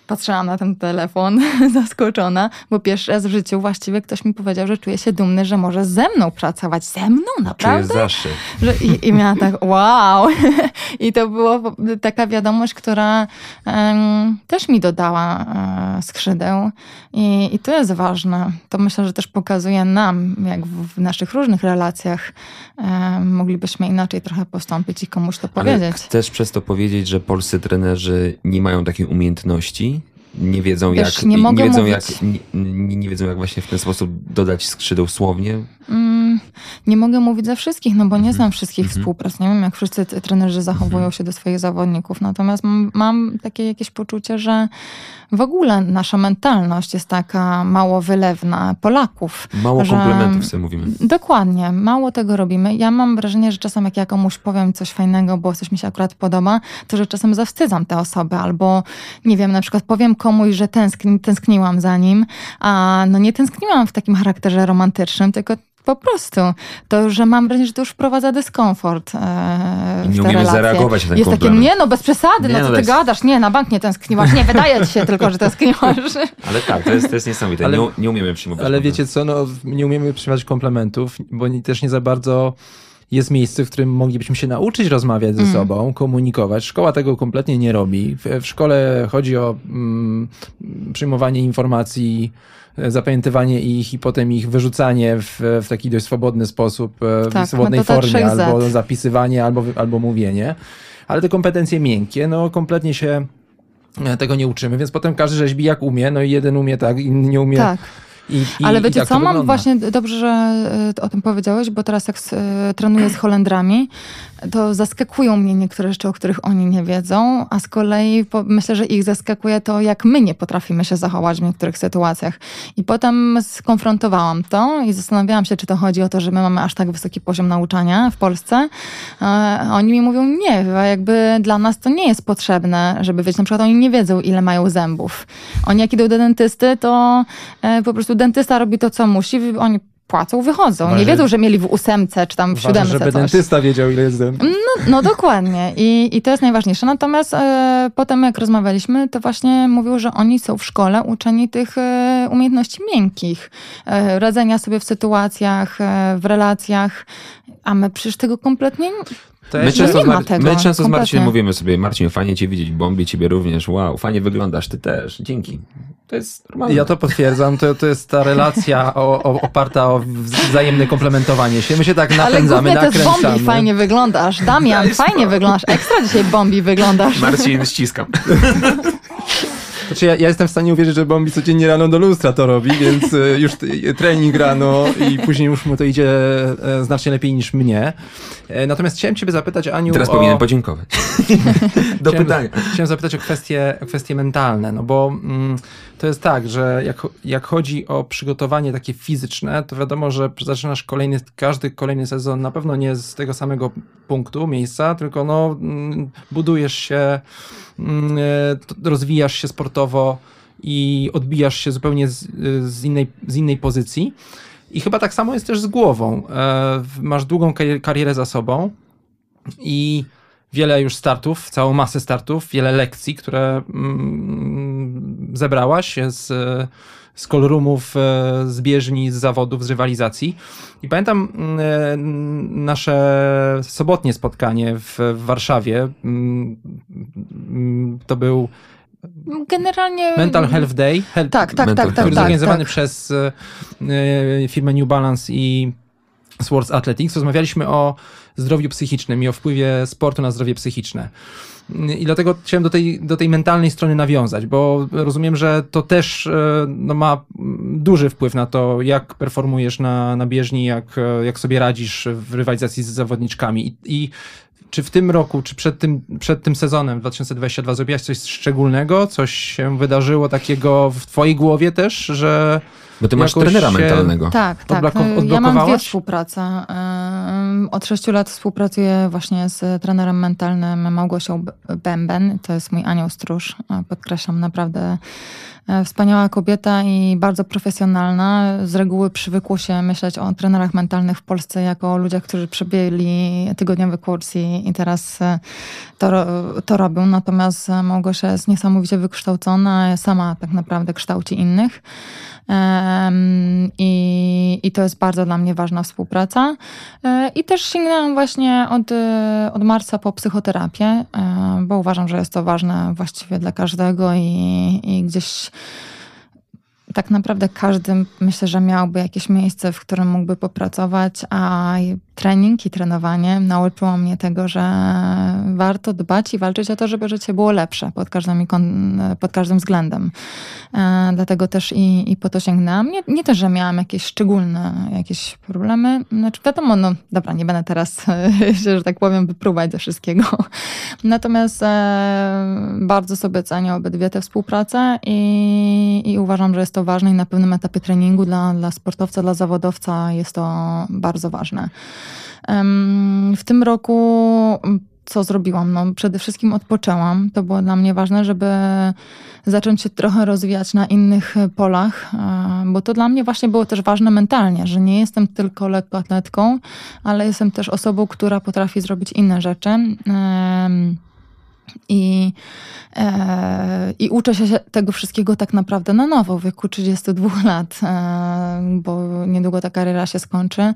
patrzyłam na ten telefon zaskoczona, bo pierwszy raz w życiu właściwie ktoś mi powiedział, że czuje się dumny, że może ze mną pracować. Ze mną? Naprawdę? Czuję. Że, i, I miałam tak, wow. I to była taka wiadomość, która um, też mi dodała um, skrzydeł. I, I to jest ważne. To myślę, że też pokazuje nam, jak w, w naszych różnych relacjach um, moglibyśmy inaczej trochę postąpić i komuś to powiedzieć. Ale chcesz przez to powiedzieć, że polscy trenerzy nie mają takiej umiejętności nie wiedzą Wiesz, jak, nie, nie wiedzą mówić... jak nie, nie, wiedzą jak właśnie w ten sposób dodać skrzydeł słownie. Mm, nie mogę mówić za wszystkich, no bo nie znam wszystkich mm -hmm. współprac. Nie wiem, jak wszyscy trenerzy zachowują mm -hmm. się do swoich zawodników. Natomiast mam, mam takie jakieś poczucie, że w ogóle nasza mentalność jest taka mało wylewna Polaków. Mało że, komplementów sobie mówimy. Dokładnie, mało tego robimy. Ja mam wrażenie, że czasem jak ja komuś powiem coś fajnego, bo coś mi się akurat podoba, to że czasem zawstydzam tę osobę albo nie wiem, na przykład powiem komuś, że tęskni, tęskniłam za nim, a no nie tęskniłam w takim charakterze romantycznym, tylko po prostu. To, że mam wrażenie, że to już wprowadza dyskomfort e, Nie umiemy zareagować na ten Jest takie, nie no, bez przesady, nie, no co no, ty gadasz? Nie, na bank nie tęskniłaś. Nie, wydaje ci się tylko, że tęskniłaś. Ale tak, to jest, to jest niesamowite. Ale, nie, nie umiemy przyjmować Ale wiecie co, no, nie umiemy przyjmować komplementów, bo też nie za bardzo jest miejsce, w którym moglibyśmy się nauczyć rozmawiać ze mm. sobą, komunikować. Szkoła tego kompletnie nie robi. W, w szkole chodzi o mm, przyjmowanie informacji, zapamiętywanie ich i potem ich wyrzucanie w, w taki dość swobodny sposób, e, tak, w swobodnej formie, albo zapisywanie, albo, albo mówienie. Ale te kompetencje miękkie, no kompletnie się e, tego nie uczymy, więc potem każdy rzeźbi jak umie, no i jeden umie tak, inny nie umie. Tak. I, i, Ale wiecie co, mam właśnie, dobrze, że e, o tym powiedziałeś, bo teraz jak trenuję z Holendrami, to zaskakują mnie niektóre rzeczy, o których oni nie wiedzą, a z kolei po, myślę, że ich zaskakuje to, jak my nie potrafimy się zachować w niektórych sytuacjach. I potem skonfrontowałam to i zastanawiałam się, czy to chodzi o to, że my mamy aż tak wysoki poziom nauczania w Polsce. A oni mi mówią, nie, jakby dla nas to nie jest potrzebne, żeby wiedzieć, na przykład oni nie wiedzą, ile mają zębów. Oni jak idą do dentysty, to e, po prostu dentysta robi to, co musi, oni płacą, wychodzą. Waży... Nie wiedzą, że mieli w ósemce czy tam w siódemce żeby coś. dentysta wiedział, ile jest zębów. No, no dokładnie. I, I to jest najważniejsze. Natomiast e, potem jak rozmawialiśmy, to właśnie mówił, że oni są w szkole uczeni tych e, umiejętności miękkich. E, radzenia sobie w sytuacjach, w relacjach, a my przecież tego kompletnie my często, nie ma tego, my często z Marcinem mówimy sobie, Marcin, fajnie cię widzieć, bombi ciebie również, wow, fajnie wyglądasz, ty też, dzięki. To jest normalne. Ja to potwierdzam, to, to jest ta relacja o, o, oparta o wzajemne komplementowanie się. My się tak napędzamy, Ale głównie nakręcamy. też bombi fajnie wyglądasz. Damian, fajnie wyglądasz. Ekstra dzisiaj bombi wyglądasz. Marcin, ściskam. Znaczy ja, ja jestem w stanie uwierzyć, że Bombi codziennie rano do lustra to robi, więc e, już t- trening rano i później już mu to idzie e, znacznie lepiej niż mnie. E, Natomiast chciałem ciebie zapytać, Aniu, Teraz o... powinien podziękować. Do chciałem, pytania. Chciałem zapytać o kwestie, o kwestie mentalne, no bo mm, to jest tak, że jak, jak chodzi o przygotowanie takie fizyczne, to wiadomo, że zaczynasz kolejny, każdy kolejny sezon na pewno nie z tego samego punktu, miejsca, tylko no, mm, budujesz się, e, rozwijasz się sportowo i odbijasz się zupełnie z, z, innej, z innej pozycji. I chyba tak samo jest też z głową. E, masz długą kari- karierę za sobą i wiele już startów, całą masę startów, wiele lekcji, które mm, zebrałaś z, z callroomów, e, z bieżni, z zawodów, z rywalizacji. I pamiętam mm, nasze sobotnie spotkanie w, w Warszawie. Mm, mm, To był Generalnie... Mental Health Day. Health, Tak, tak, Mental tak, tak, który tak, zorganizowany tak. przez e, e, firmę New Balance i Sports Athletics. Rozmawialiśmy o zdrowiu psychicznym i o wpływie sportu na zdrowie psychiczne. I dlatego chciałem do tej, do tej mentalnej strony nawiązać, bo rozumiem, że to też e, no, ma duży wpływ na to, jak performujesz na, na bieżni, jak, e, jak sobie radzisz w rywalizacji z zawodniczkami. I, i czy w tym roku, czy przed tym, przed tym sezonem 2022 zrobiłaś coś szczególnego? Coś się wydarzyło takiego w twojej głowie też, że Bo ty masz Jakoś trenera się- mentalnego. Tak, tak. Odbloko- No, Ja mam dwie współprace. Ym, Od sześciu lat współpracuję właśnie z trenerem mentalnym Małgosią Bęben. To jest mój anioł stróż. Podkreślam, naprawdę e, wspaniała kobieta i bardzo profesjonalna. Z reguły przywykło się myśleć o trenerach mentalnych w Polsce jako o ludziach, którzy przebyli tygodniowy kurs i, i teraz e, to, to robią. Natomiast Małgosia jest niesamowicie wykształcona, sama tak naprawdę kształci innych. I, I to jest bardzo dla mnie ważna współpraca. E, I też sięgnęłam właśnie od, e, od marca po psychoterapię, e, bo uważam, że jest to ważne właściwie dla każdego i, i gdzieś tak naprawdę każdy myślę, że miałby jakieś miejsce, w którym mógłby popracować, a trening i trenowanie nauczyło mnie tego, że warto dbać i walczyć o to, żeby życie było lepsze pod każdym, pod każdym względem. E, dlatego też i, i po to sięgnęłam. Nie, nie też, że miałam jakieś szczególne jakieś problemy. Znaczy wiadomo, no dobra, nie będę teraz się, że tak powiem, wypróbować ze wszystkiego. Natomiast e, bardzo sobie cenię obydwie te współprace i, i uważam, że jest to ważne i na pewnym etapie treningu dla, dla sportowca, dla zawodowca jest to bardzo ważne. W tym roku co zrobiłam? No, przede wszystkim odpoczęłam. To było dla mnie ważne, żeby zacząć się trochę rozwijać na innych polach, e, bo to dla mnie właśnie było też ważne mentalnie, że nie jestem tylko lekkoatletką, ale jestem też osobą, która potrafi zrobić inne rzeczy. I, e, I uczę się tego wszystkiego tak naprawdę na nowo w wieku 32 lat, e, bo niedługo ta kariera się skończy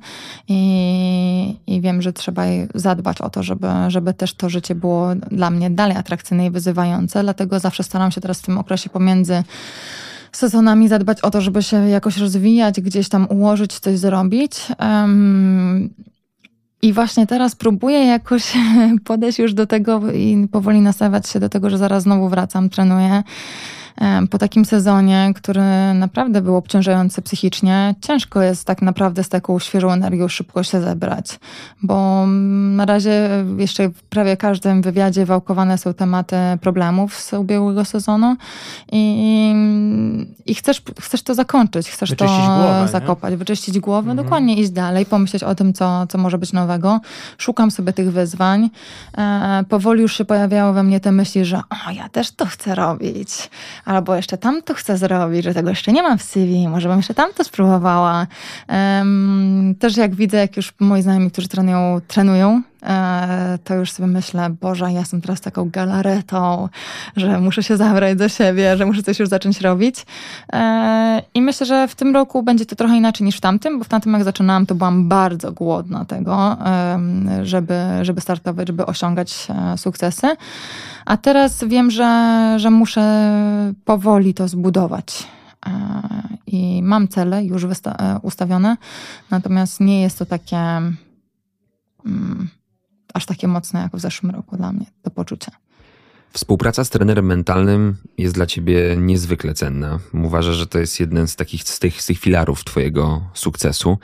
i, i wiem, że trzeba zadbać o to, żeby, żeby też to życie było dla mnie dalej atrakcyjne i wyzywające. Dlatego zawsze staram się teraz w tym okresie pomiędzy sezonami zadbać o to, żeby się jakoś rozwijać, gdzieś tam ułożyć, coś zrobić. I właśnie teraz próbuję jakoś podejść już do tego i powoli nastawiać się do tego, że zaraz znowu wracam, trenuję. Po takim sezonie, który naprawdę był obciążający psychicznie, ciężko jest tak naprawdę z taką świeżą energią szybko się zebrać, bo mm, na razie jeszcze w prawie każdym wywiadzie wałkowane są tematy problemów z ubiegłego sezonu i, i chcesz, chcesz to zakończyć, chcesz Wyczyścić to głowę, nie? zakopać, wyczyścić głowę, Mhm. dokładnie iść dalej, pomyśleć o tym, co, co może być nowego. Szukam sobie tych wyzwań. E, powoli już się pojawiały we mnie te myśli, że o, ja też to chcę robić, albo jeszcze tam to chcę zrobić, że tego jeszcze nie mam w CV, może bym jeszcze tam to spróbowała. Em, też jak widzę, jak już moi znajomi, którzy trenują, trenują to już sobie myślę, Boże, ja jestem teraz taką galaretą, że muszę się zabrać do siebie, że muszę coś już zacząć robić. E, I myślę, że w tym roku będzie to trochę inaczej niż w tamtym, bo w tamtym jak zaczynałam, to byłam bardzo głodna tego, żeby, żeby startować, żeby osiągać e, sukcesy. A teraz wiem, że, że muszę powoli to zbudować. I mam cele już ustawione, natomiast nie jest to takie mm, aż takie mocne jak w zeszłym roku dla mnie, to poczucie. Współpraca z trenerem mentalnym jest dla ciebie niezwykle cenna. Uważasz, że to jest jeden z takich z tych, z tych filarów twojego sukcesu.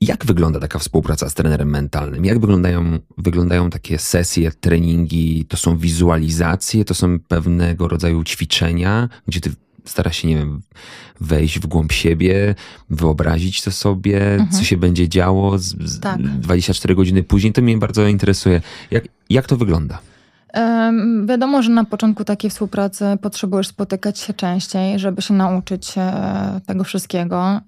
Jak wygląda taka współpraca z trenerem mentalnym? Jak wyglądają, wyglądają takie sesje, treningi? To są wizualizacje, to są pewnego rodzaju ćwiczenia, gdzie ty stara się, nie wiem, wejść w głąb siebie, wyobrazić to sobie, mhm. co się będzie działo z, z tak. 24 godziny później. To mnie bardzo interesuje. Jak, jak to wygląda? Wiadomo, że na początku takiej współpracy potrzebujesz spotykać się częściej, żeby się nauczyć e, tego wszystkiego. E,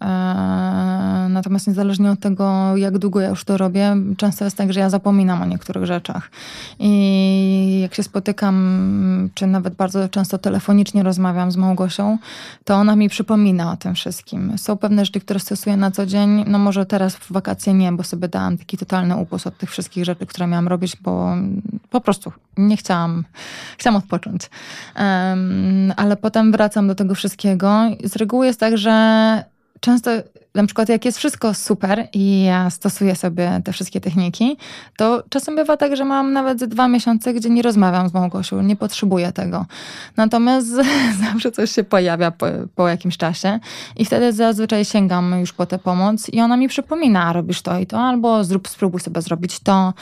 natomiast niezależnie od tego, jak długo ja już to robię, często jest tak, że ja zapominam o niektórych rzeczach. I jak się spotykam, czy nawet bardzo często telefonicznie rozmawiam z Małgosią, to ona mi przypomina o tym wszystkim. Są pewne rzeczy, które stosuję na co dzień. No może teraz w wakacje nie, bo sobie dałam taki totalny upust od tych wszystkich rzeczy, które miałam robić, bo po prostu nie nie chciałam, chciałam odpocząć. Um, ale potem wracam do tego wszystkiego. Z reguły jest tak, że często na przykład jak jest wszystko super i ja stosuję sobie te wszystkie techniki, to czasem bywa tak, że mam nawet dwa miesiące, gdzie nie rozmawiam z Małgosią, nie potrzebuję tego. Natomiast zawsze coś się pojawia po, po jakimś czasie i wtedy zazwyczaj sięgam już po tę pomoc i ona mi przypomina, robisz to i to, albo zrób, spróbuj sobie zrobić to.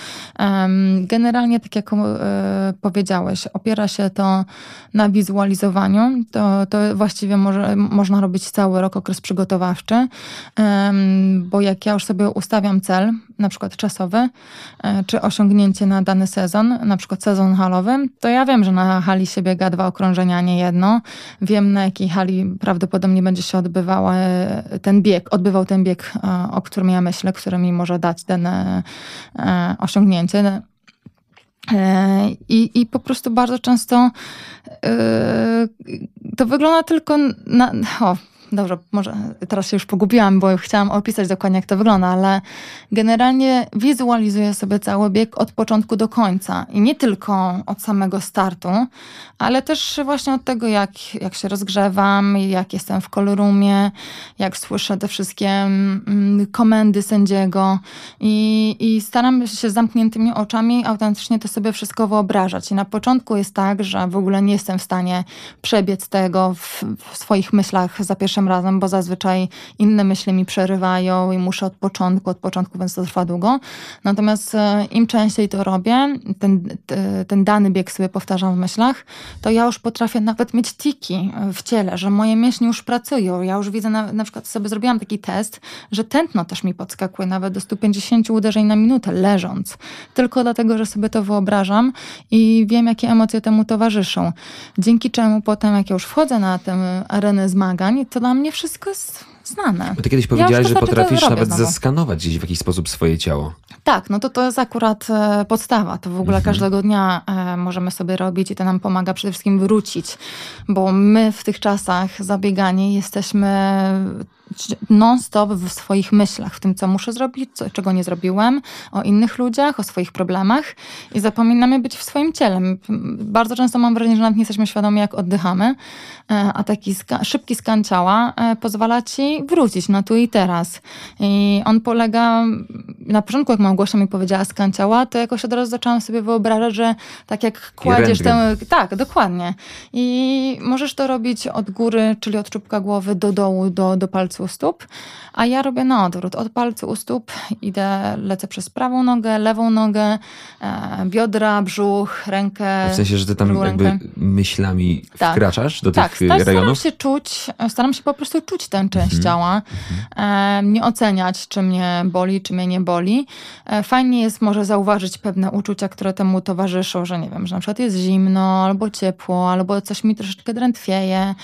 Generalnie, tak jak e, powiedziałeś, opiera się to na wizualizowaniu. To, to właściwie może, można robić cały rok, okres przygotowawczy bo jak ja już sobie ustawiam cel, na przykład czasowy, e, czy osiągnięcie na dany sezon, na przykład sezon halowy, to ja wiem, że na hali się biega dwa okrążenia, nie jedno. Wiem, na jakiej hali prawdopodobnie będzie się odbywał e, ten bieg, odbywał ten bieg, e, o którym ja myślę, który mi może dać dane osiągnięcie. I, I po prostu bardzo często to wygląda tylko na. O, dobrze, może teraz się już pogubiłam, bo chciałam opisać dokładnie, jak to wygląda, ale generalnie wizualizuję sobie cały bieg od początku do końca. I nie tylko od samego startu, ale też właśnie od tego, jak, jak się rozgrzewam, jak jestem w kolorumie, jak słyszę te wszystkie mm, komendy sędziego i, i staram się z zamkniętymi oczami autentycznie to sobie wszystko wyobrażać. I na początku jest tak, że w ogóle nie jestem w stanie przebiec tego w, w swoich myślach za pierwszym razem, bo zazwyczaj inne myśli mi przerywają i muszę od początku, od początku, więc to trwa długo. Natomiast e, im częściej to robię, ten, ten dany bieg sobie powtarzam w myślach, to ja już potrafię nawet mieć tiki w ciele, że moje mięśnie już pracują. Ja już widzę, na, na przykład sobie zrobiłam taki test, że tętno też mi podskakuje nawet do 150 uderzeń na minutę, leżąc. Tylko dlatego, że sobie to wyobrażam i wiem, jakie emocje temu towarzyszą. Dzięki czemu potem, jak ja już wchodzę na tę arenę zmagań, to dla mnie wszystko jest znane. Bo ty kiedyś powiedziałaś, ja że potrafisz nawet znowu. zeskanować gdzieś w jakiś sposób swoje ciało. Tak, no to to jest akurat e, podstawa. To w ogóle mhm. każdego dnia e, możemy sobie robić i to nam pomaga przede wszystkim wrócić, bo my w tych czasach zabiegani jesteśmy non-stop w swoich myślach, w tym, co muszę zrobić, co, czego nie zrobiłem, o innych ludziach, o swoich problemach i zapominamy być w swoim ciele. Bardzo często mam wrażenie, że nawet nie jesteśmy świadomi, jak oddychamy, e, a taki ska szybki skan ciała e, pozwala ci wrócić na tu i teraz. I on polega, na początku jak Małgosia mi powiedziała skan ciała, to jakoś od razu zaczęłam sobie wyobrażać, że tak jak kładziesz tę... Tak, dokładnie. I możesz to robić od góry, czyli od czubka głowy do dołu, do, do palców u stóp, a ja robię na odwrót. Od palcu u stóp idę, lecę przez prawą nogę, lewą nogę, e, biodra, brzuch, rękę. W sensie, że ty tam jakby rękę. myślami tak. wkraczasz do tak, tych tak, rejonów? Staram się czuć, staram się po prostu czuć tę część mhm. ciała. E, nie oceniać, czy mnie boli, czy mnie nie boli. E, fajnie jest może zauważyć pewne uczucia, które temu towarzyszą, że nie wiem, że na przykład jest zimno, albo ciepło, albo coś mi troszeczkę drętwieje,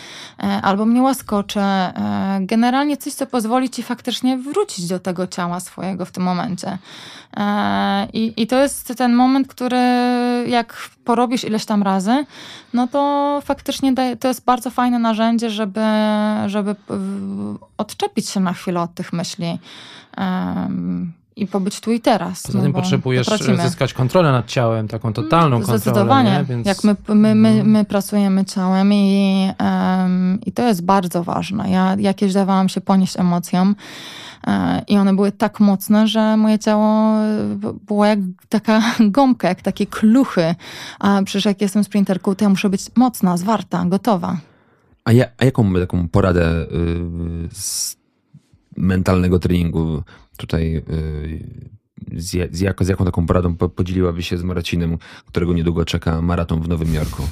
albo mnie łaskocze. E, generalnie coś, co pozwoli ci faktycznie wrócić do tego ciała swojego w tym momencie. E, I, I to jest ten moment, który jak porobisz ileś tam razy, no to faktycznie daje, to jest bardzo fajne narzędzie, żeby, żeby odczepić się na chwilę od tych myśli i pobyć tu i teraz. Poza no tym bo potrzebujesz potracimy. zyskać kontrolę nad ciałem, taką totalną kontrolę. Zdecydowanie. Nie? Więc... Jak my, my, my, my pracujemy ciałem i, em, i to jest bardzo ważne. Ja jakieś dawałam się ponieść emocjom e, i one były tak mocne, że moje ciało było jak taka gąbka, jak takie kluchy. A przecież jak jestem sprinterką, to ja muszę być mocna, zwarta, gotowa. A, ja, a jaką taką poradę y, z mentalnego treningu tutaj y, z, z, jako, z jaką taką poradą po- podzieliłaby się z Marcinem, którego niedługo czeka maraton w Nowym Jorku?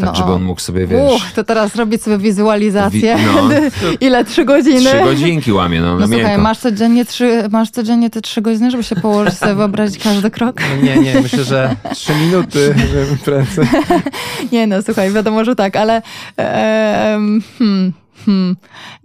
Tak, No. żeby on mógł sobie, wiesz, Uch, to teraz robić sobie wizualizację. Wi- no. Ile? Trzy godziny? trzy godzinki łamie, no, No słuchaj, masz codziennie, trzy, masz codziennie te trzy godziny, żeby się położyć, sobie wyobrazić każdy krok? No nie, nie, myślę, że trzy minuty prędzej. Nie no, słuchaj, wiadomo, że tak, ale e, hmm, hmm.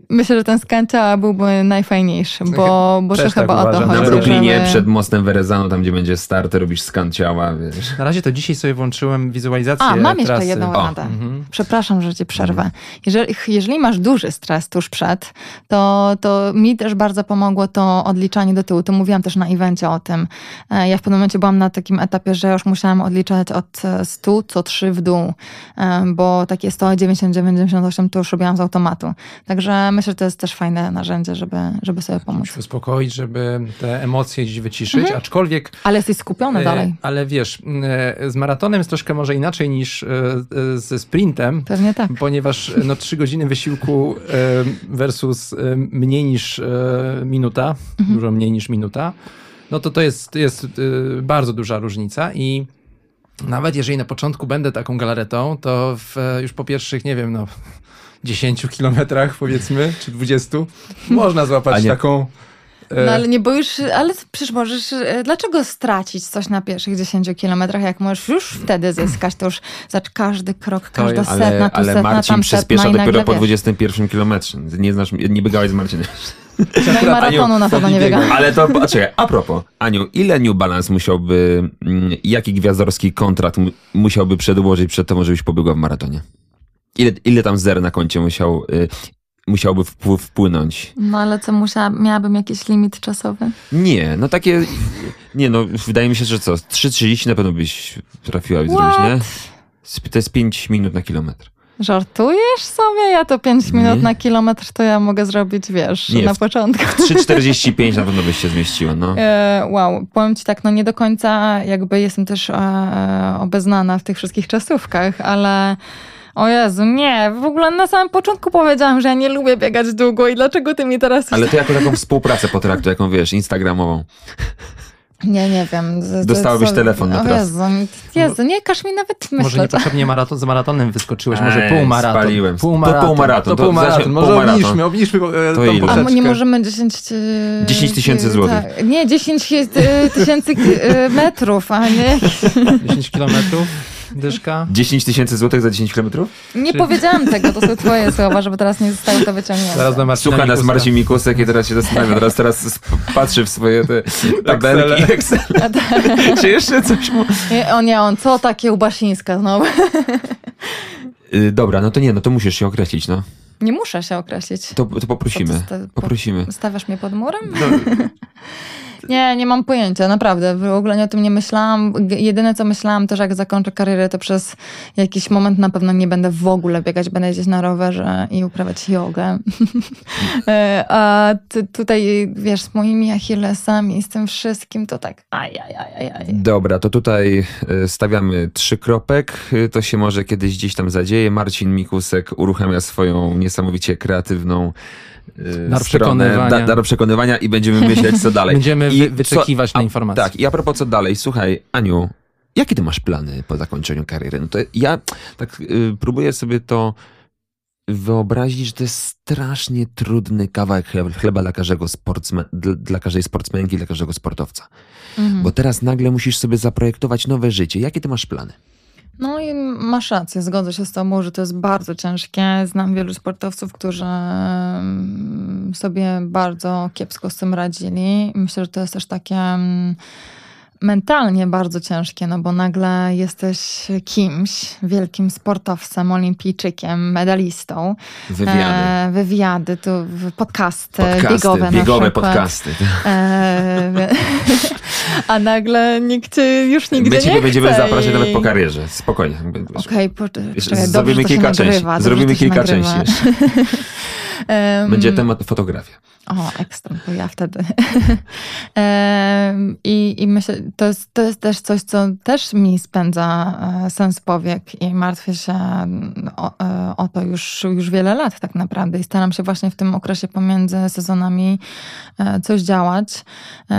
Myślę, że ten skan ciała byłby najfajniejszy, bo, bo Też to tak chyba o to uważam. chodzi. Na Brooklynie żeby- przed mostem Verezano, tam gdzie będzie start, robisz skan ciała, wiesz. Na razie to dzisiaj sobie włączyłem wizualizację A, mam jeszcze trasy. jedną radę. Mhm. Przepraszam, że ci przerwę. Jeżeli, jeżeli masz duży stres tuż przed, to, to mi też bardzo pomogło to odliczanie do tyłu. To mówiłam też na evencie o tym. E, Ja w pewnym momencie byłam na takim etapie, że już musiałam odliczać od e, 100 co 3 w dół, e, bo takie 190, 98 to już robiłam z automatu. Także myślę, że to jest też fajne narzędzie, żeby, żeby sobie pomóc. Się uspokoić, żeby te emocje gdzieś wyciszyć, aczkolwiek Ale jesteś skupiony E, dalej. Ale wiesz, e, z maratonem jest troszkę może inaczej niż e, ze sprintem, Pewnie tak. ponieważ no, trzy godziny wysiłku versus mniej niż minuta, Mhm. dużo mniej niż minuta, no to to jest, jest bardzo duża różnica i nawet jeżeli na początku będę taką galaretą, to w, już po pierwszych, nie wiem, no 10 kilometrach powiedzmy, czy 20, można złapać nie- taką... e, No ale nie boisz, ale przecież możesz, e, dlaczego stracić coś na pierwszych 10 kilometrach, jak możesz już wtedy zyskać, to już zacz każdy krok, każda setna, Ale, tu ale setna, Marcin tam przyspiesza setna dopiero po wiesz, 21 kilometrze. Nie znasz, nie biegałeś z Marcinem. No i maratonu na pewno nie biegał. biega. Ale to, a czekaj, a propos, Aniu, ile New Balance musiałby, mm, jaki gwiazdorski kontrakt mu- musiałby przedłożyć przed tobą, żebyś pobiegła w maratonie? Ile, ile tam zer na koncie musiał, y, musiałby wpł- wpłynąć? No ale co, musiała, miałabym jakiś limit czasowy? Nie, no takie, nie no, wydaje mi się, że co, 3.30 na pewno byś trafiła zrobić, nie? To jest 5 minut na kilometr. Żartujesz sobie? Ja to 5 minut Nie. na kilometr to ja mogę zrobić, wiesz, Nie, na w- początku. 3.45 na pewno byś się zmieściła, no. E, wow, powiem ci tak, no nie do końca jakby jestem też e, obeznana w tych wszystkich czasówkach, ale o Jezu, nie, w ogóle na samym początku powiedziałam, że ja nie lubię biegać długo i dlaczego ty mi teraz... Ale to jako taką współpracę potraktuj, jaką wiesz, instagramową. Nie, nie wiem. Dostałabyś telefon na o trasę. Jezu, Jezu, nie każ mi nawet Może myśleć. niepotrzebnie maraton, z maratonem wyskoczyłeś, może Ej, półmaraton. spaliłem. To Półmaraton. półmaraton, To to półmaraton. Może półmaraton. obniżmy, obniżmy e, To tą ile? A nie możemy 10... e, 10 tysięcy e, złotych. tak. Nie, 10 e, tysięcy e, metrów, a nie... 10 kilometrów, dyszka. 10 tysięcy złotych za 10 kilometrów? Nie powiedziałam tego, to są twoje słowa, żeby teraz nie zostały to wyciągnięte. Zaraz do Marcina Słucha nas. Marcin Mikusek i teraz się zastanawia. Teraz, teraz patrzy w swoje te tabelki i Excel. Czy jeszcze coś mu... Nie, o nie, on, co ta kiełbasińska znowu? Y, dobra, no to nie, no to musisz się określić, no. Nie muszę się określić. To, to poprosimy. Ty sta- po- Poprosimy. Stawiasz mnie pod murem? Nie, nie mam pojęcia, naprawdę. W ogóle nie o tym nie myślałam. Jedyne, co myślałam, to, że jak zakończę karierę, to przez jakiś moment na pewno nie będę w ogóle biegać, będę jeździć na rowerze i uprawiać jogę. E, A tutaj, wiesz, z moimi achillesami z tym wszystkim, to tak aj, aj, aj, aj, aj. Dobra, to tutaj y, stawiamy trzy kropek. Y, To się może kiedyś gdzieś tam zadzieje. Marcin Mikusek uruchamia swoją niesamowicie kreatywną Dar stronę, przekonywania. da, dar przekonywania i będziemy myśleć, co dalej. Będziemy I wy- wyczekiwać co, na a- informacje. Tak, i a propos co dalej, słuchaj, Aniu, jakie ty masz plany po zakończeniu kariery? No to ja tak y, próbuję sobie to wyobrazić, że to jest strasznie trudny kawałek chleba dla, każdego sportsmen, dla każdej sportsmenki, dla każdego sportowca. Mhm. Bo teraz nagle musisz sobie zaprojektować nowe życie. Jakie ty masz plany? No i masz rację, zgodzę się z tobą, że to jest bardzo ciężkie. Znam wielu sportowców, którzy mm, sobie bardzo kiepsko z tym radzili. Myślę, że to jest też takie mm, mentalnie bardzo ciężkie, no bo nagle jesteś kimś, wielkim sportowcem, olimpijczykiem, medalistą. Wywiady. E, wywiady, tu podcasty, podcasty biegowe Biegowe podcasty. E, a nagle nikt już nigdy My nie będziemy chce zapraszać i... nawet po karierze, spokojnie. Okej, okay, zrobimy kilka części. Zrobimy kilka części Będzie temat fotografia. O, ekstra, bo ja wtedy. I, I myślę, to jest, to jest też coś, co też mi spędza e, sens powiek i martwię się o, e, o, to już, już wiele lat tak naprawdę i staram się właśnie w tym okresie pomiędzy sezonami e, coś działać.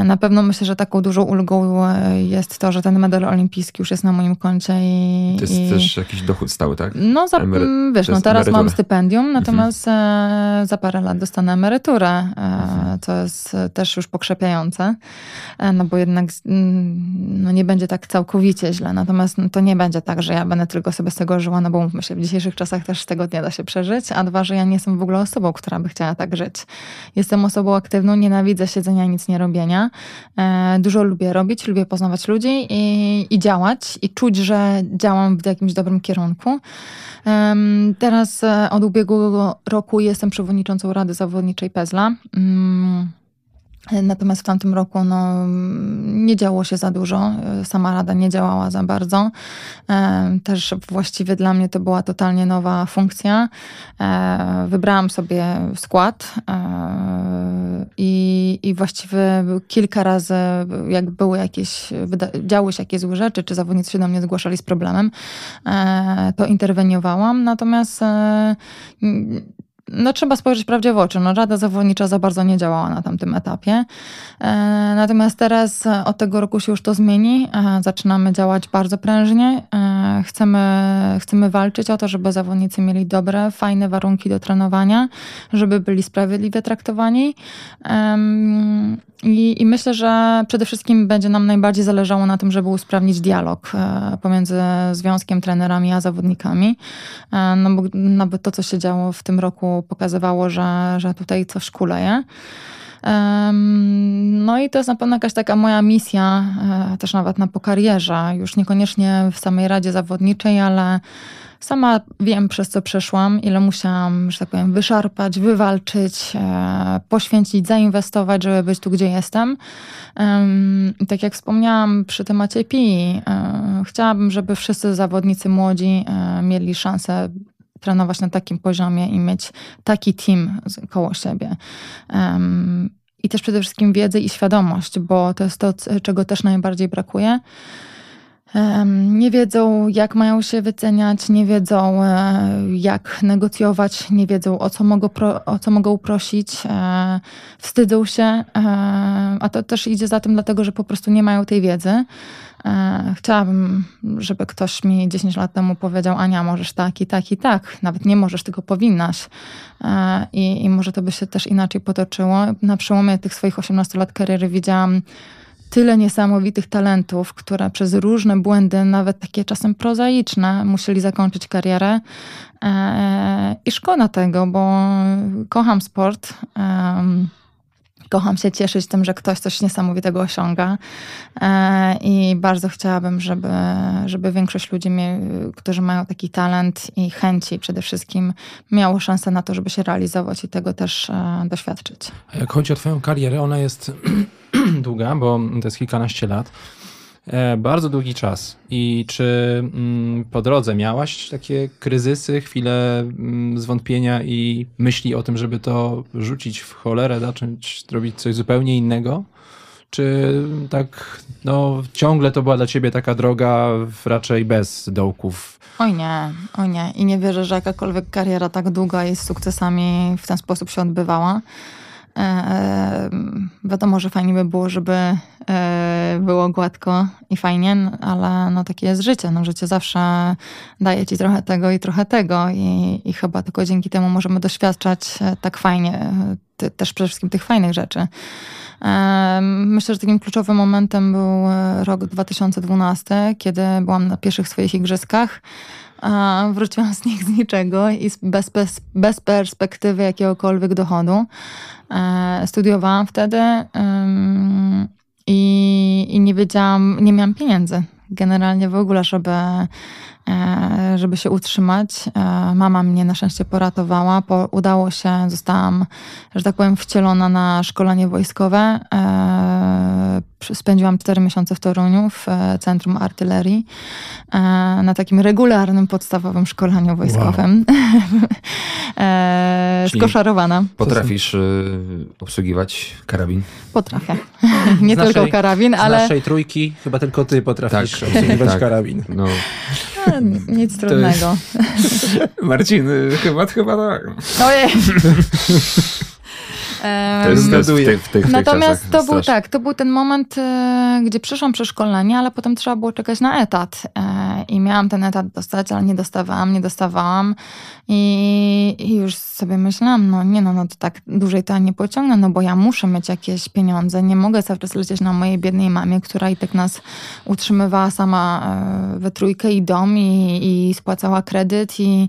Na pewno myślę, że taką dużą ulgą jest to, że ten medal olimpijski już jest na moim koncie i... To jest i... też jakiś dochód stały, tak? No, za, Emery... wiesz, no teraz emeryturę. mam stypendium, natomiast mhm. Za parę lat dostanę emeryturę co mhm. jest też już pokrzepiające, e, no bo jednak mm, no nie będzie tak całkowicie źle. Natomiast no to nie będzie tak, że ja będę tylko sobie z tego żyła, no bo mówmy się, w dzisiejszych czasach też z tego nie da się przeżyć, a dwa, że ja nie jestem w ogóle osobą, która by chciała tak żyć. Jestem osobą aktywną, nienawidzę siedzenia i nic nie robienia. E, dużo lubię robić, lubię poznawać ludzi i, i działać i czuć, że działam w jakimś dobrym kierunku. Teraz e, od ubiegłego roku jestem przewodniczącą Rady Zawodniczej PEZLA. Mm, Natomiast w tamtym roku no, nie działo się za dużo. Sama rada nie działała za bardzo. E, też właściwie dla mnie to była totalnie nowa funkcja. E, wybrałam sobie skład e, i, i właściwie kilka razy, jak były jakieś, działy się jakieś złe rzeczy, czy zawodnicy się do mnie zgłaszali z problemem, to interweniowałam. Natomiast no trzeba spojrzeć prawdzie w oczy. No, Rada Zawodnicza za bardzo nie działała na tamtym etapie. E, natomiast teraz od tego roku się już to zmieni. E, zaczynamy działać bardzo prężnie. E, chcemy, chcemy walczyć o to, żeby zawodnicy mieli dobre, fajne warunki do trenowania, żeby byli sprawiedliwie traktowani. I, I, myślę, że przede wszystkim będzie nam najbardziej zależało na tym, żeby usprawnić dialog pomiędzy związkiem, trenerami a zawodnikami. No bo nawet to, co się działo w tym roku, pokazywało, że, że tutaj coś kuleje. No i to jest na pewno jakaś taka moja misja, e, też nawet na po karierze, już niekoniecznie w samej Radzie Zawodniczej, ale Sama wiem, przez co przeszłam, ile musiałam, że tak powiem, wyszarpać, wywalczyć, e, poświęcić, zainwestować, żeby być tu, gdzie jestem. Tak jak wspomniałam przy temacie PI, e, chciałabym, żeby wszyscy zawodnicy młodzi mieli szansę trenować na takim poziomie i mieć taki team koło siebie. I też przede wszystkim wiedzę i świadomość, bo to jest to, czego też najbardziej brakuje nie wiedzą, jak mają się wyceniać, nie wiedzą, e, jak negocjować, nie wiedzą, o co mogą, o co mogą prosić, e, wstydzą się, e, a to też idzie za tym, dlatego że po prostu nie mają tej wiedzy. Chciałabym, żeby ktoś mi 10 lat temu powiedział: Ania, możesz tak i tak i tak. Nawet nie możesz, tylko powinnaś. I, i może to by się też inaczej potoczyło. Na przełomie tych swoich 18 lat kariery widziałam tyle niesamowitych talentów, które przez różne błędy, nawet takie czasem prozaiczne, musieli zakończyć karierę. E, I szkoda tego, bo kocham sport. Kocham się cieszyć tym, że ktoś coś niesamowitego osiąga e, i bardzo chciałabym, żeby, żeby większość ludzi, którzy mają taki talent i chęci przede wszystkim, miało szansę na to, żeby się realizować i tego też e, doświadczyć. A jak chodzi o Twoją karierę, ona jest długa, bo to jest kilkanaście lat. E, bardzo długi czas. I czy mm, po drodze miałaś takie kryzysy, chwile mm, zwątpienia i myśli o tym, żeby to rzucić w cholerę, zacząć robić coś zupełnie innego? Czy tak, no, ciągle to była dla ciebie taka droga raczej bez dołków? Oj nie, oj nie. I nie wierzę, że jakakolwiek kariera tak długa i z sukcesami w ten sposób się odbywała. E, wiadomo, że fajnie by było, żeby e, było gładko i fajnie, ale no takie jest życie. No, życie zawsze daje ci trochę tego i trochę tego i, i chyba tylko dzięki temu możemy doświadczać e, tak fajnie, te, też przede wszystkim tych fajnych rzeczy. Myślę, że takim kluczowym momentem był rok 2012, kiedy byłam na pierwszych swoich igrzyskach. Wróciłam z nich z niczego i bez, bez, bez perspektywy jakiegokolwiek dochodu. E, studiowałam wtedy i, nie wiedziałam, nie miałam pieniędzy generalnie w ogóle, żeby E, żeby się utrzymać. E, mama mnie na szczęście poratowała. Po, udało się, zostałam, że tak powiem, wcielona na szkolenie wojskowe. E, spędziłam cztery miesiące w Toruniu, w Centrum Artylerii, na takim regularnym, podstawowym szkoleniu wojskowym. Wow. Skoszarowana. Potrafisz obsługiwać karabin? Potrafię. Nie z tylko naszej, karabin, ale... Z naszej trójki chyba tylko ty potrafisz tak, obsługiwać tak. karabin. No. Nic trudnego. Jest... Marcin, chyba, chyba tak. Ojej. To jest w tych, w tych, Natomiast to był tak, to był ten moment, e, gdzie przyszłam przeszkolenie, ale potem trzeba było czekać na etat. E, I miałam ten etat dostać, ale nie dostawałam, nie dostawałam. I, I, już sobie myślałam, no nie no, no to tak dłużej to ja nie pociągnę, no bo ja muszę mieć jakieś pieniądze. Nie mogę cały czas lecieć na mojej biednej mamie, która i tak nas utrzymywała sama e, we trójkę i dom i, i spłacała kredyt i,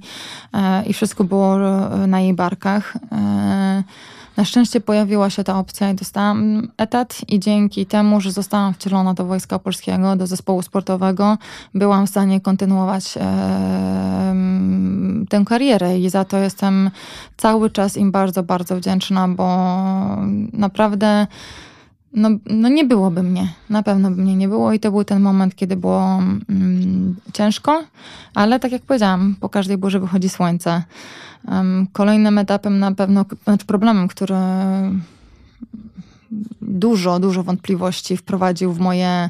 i wszystko było na jej barkach. Na szczęście pojawiła się ta opcja i dostałam etat i dzięki temu, że zostałam wcielona do Wojska Polskiego, do zespołu sportowego, byłam w stanie kontynuować e, tę karierę. I za to jestem cały czas im bardzo, bardzo wdzięczna, bo naprawdę no, no nie byłoby mnie, na pewno by mnie nie było i to był ten moment, kiedy było mm, ciężko, ale tak jak powiedziałam, po każdej burze wychodzi słońce. Um, kolejnym etapem na pewno, znaczy problemem, który dużo, dużo wątpliwości wprowadził w moje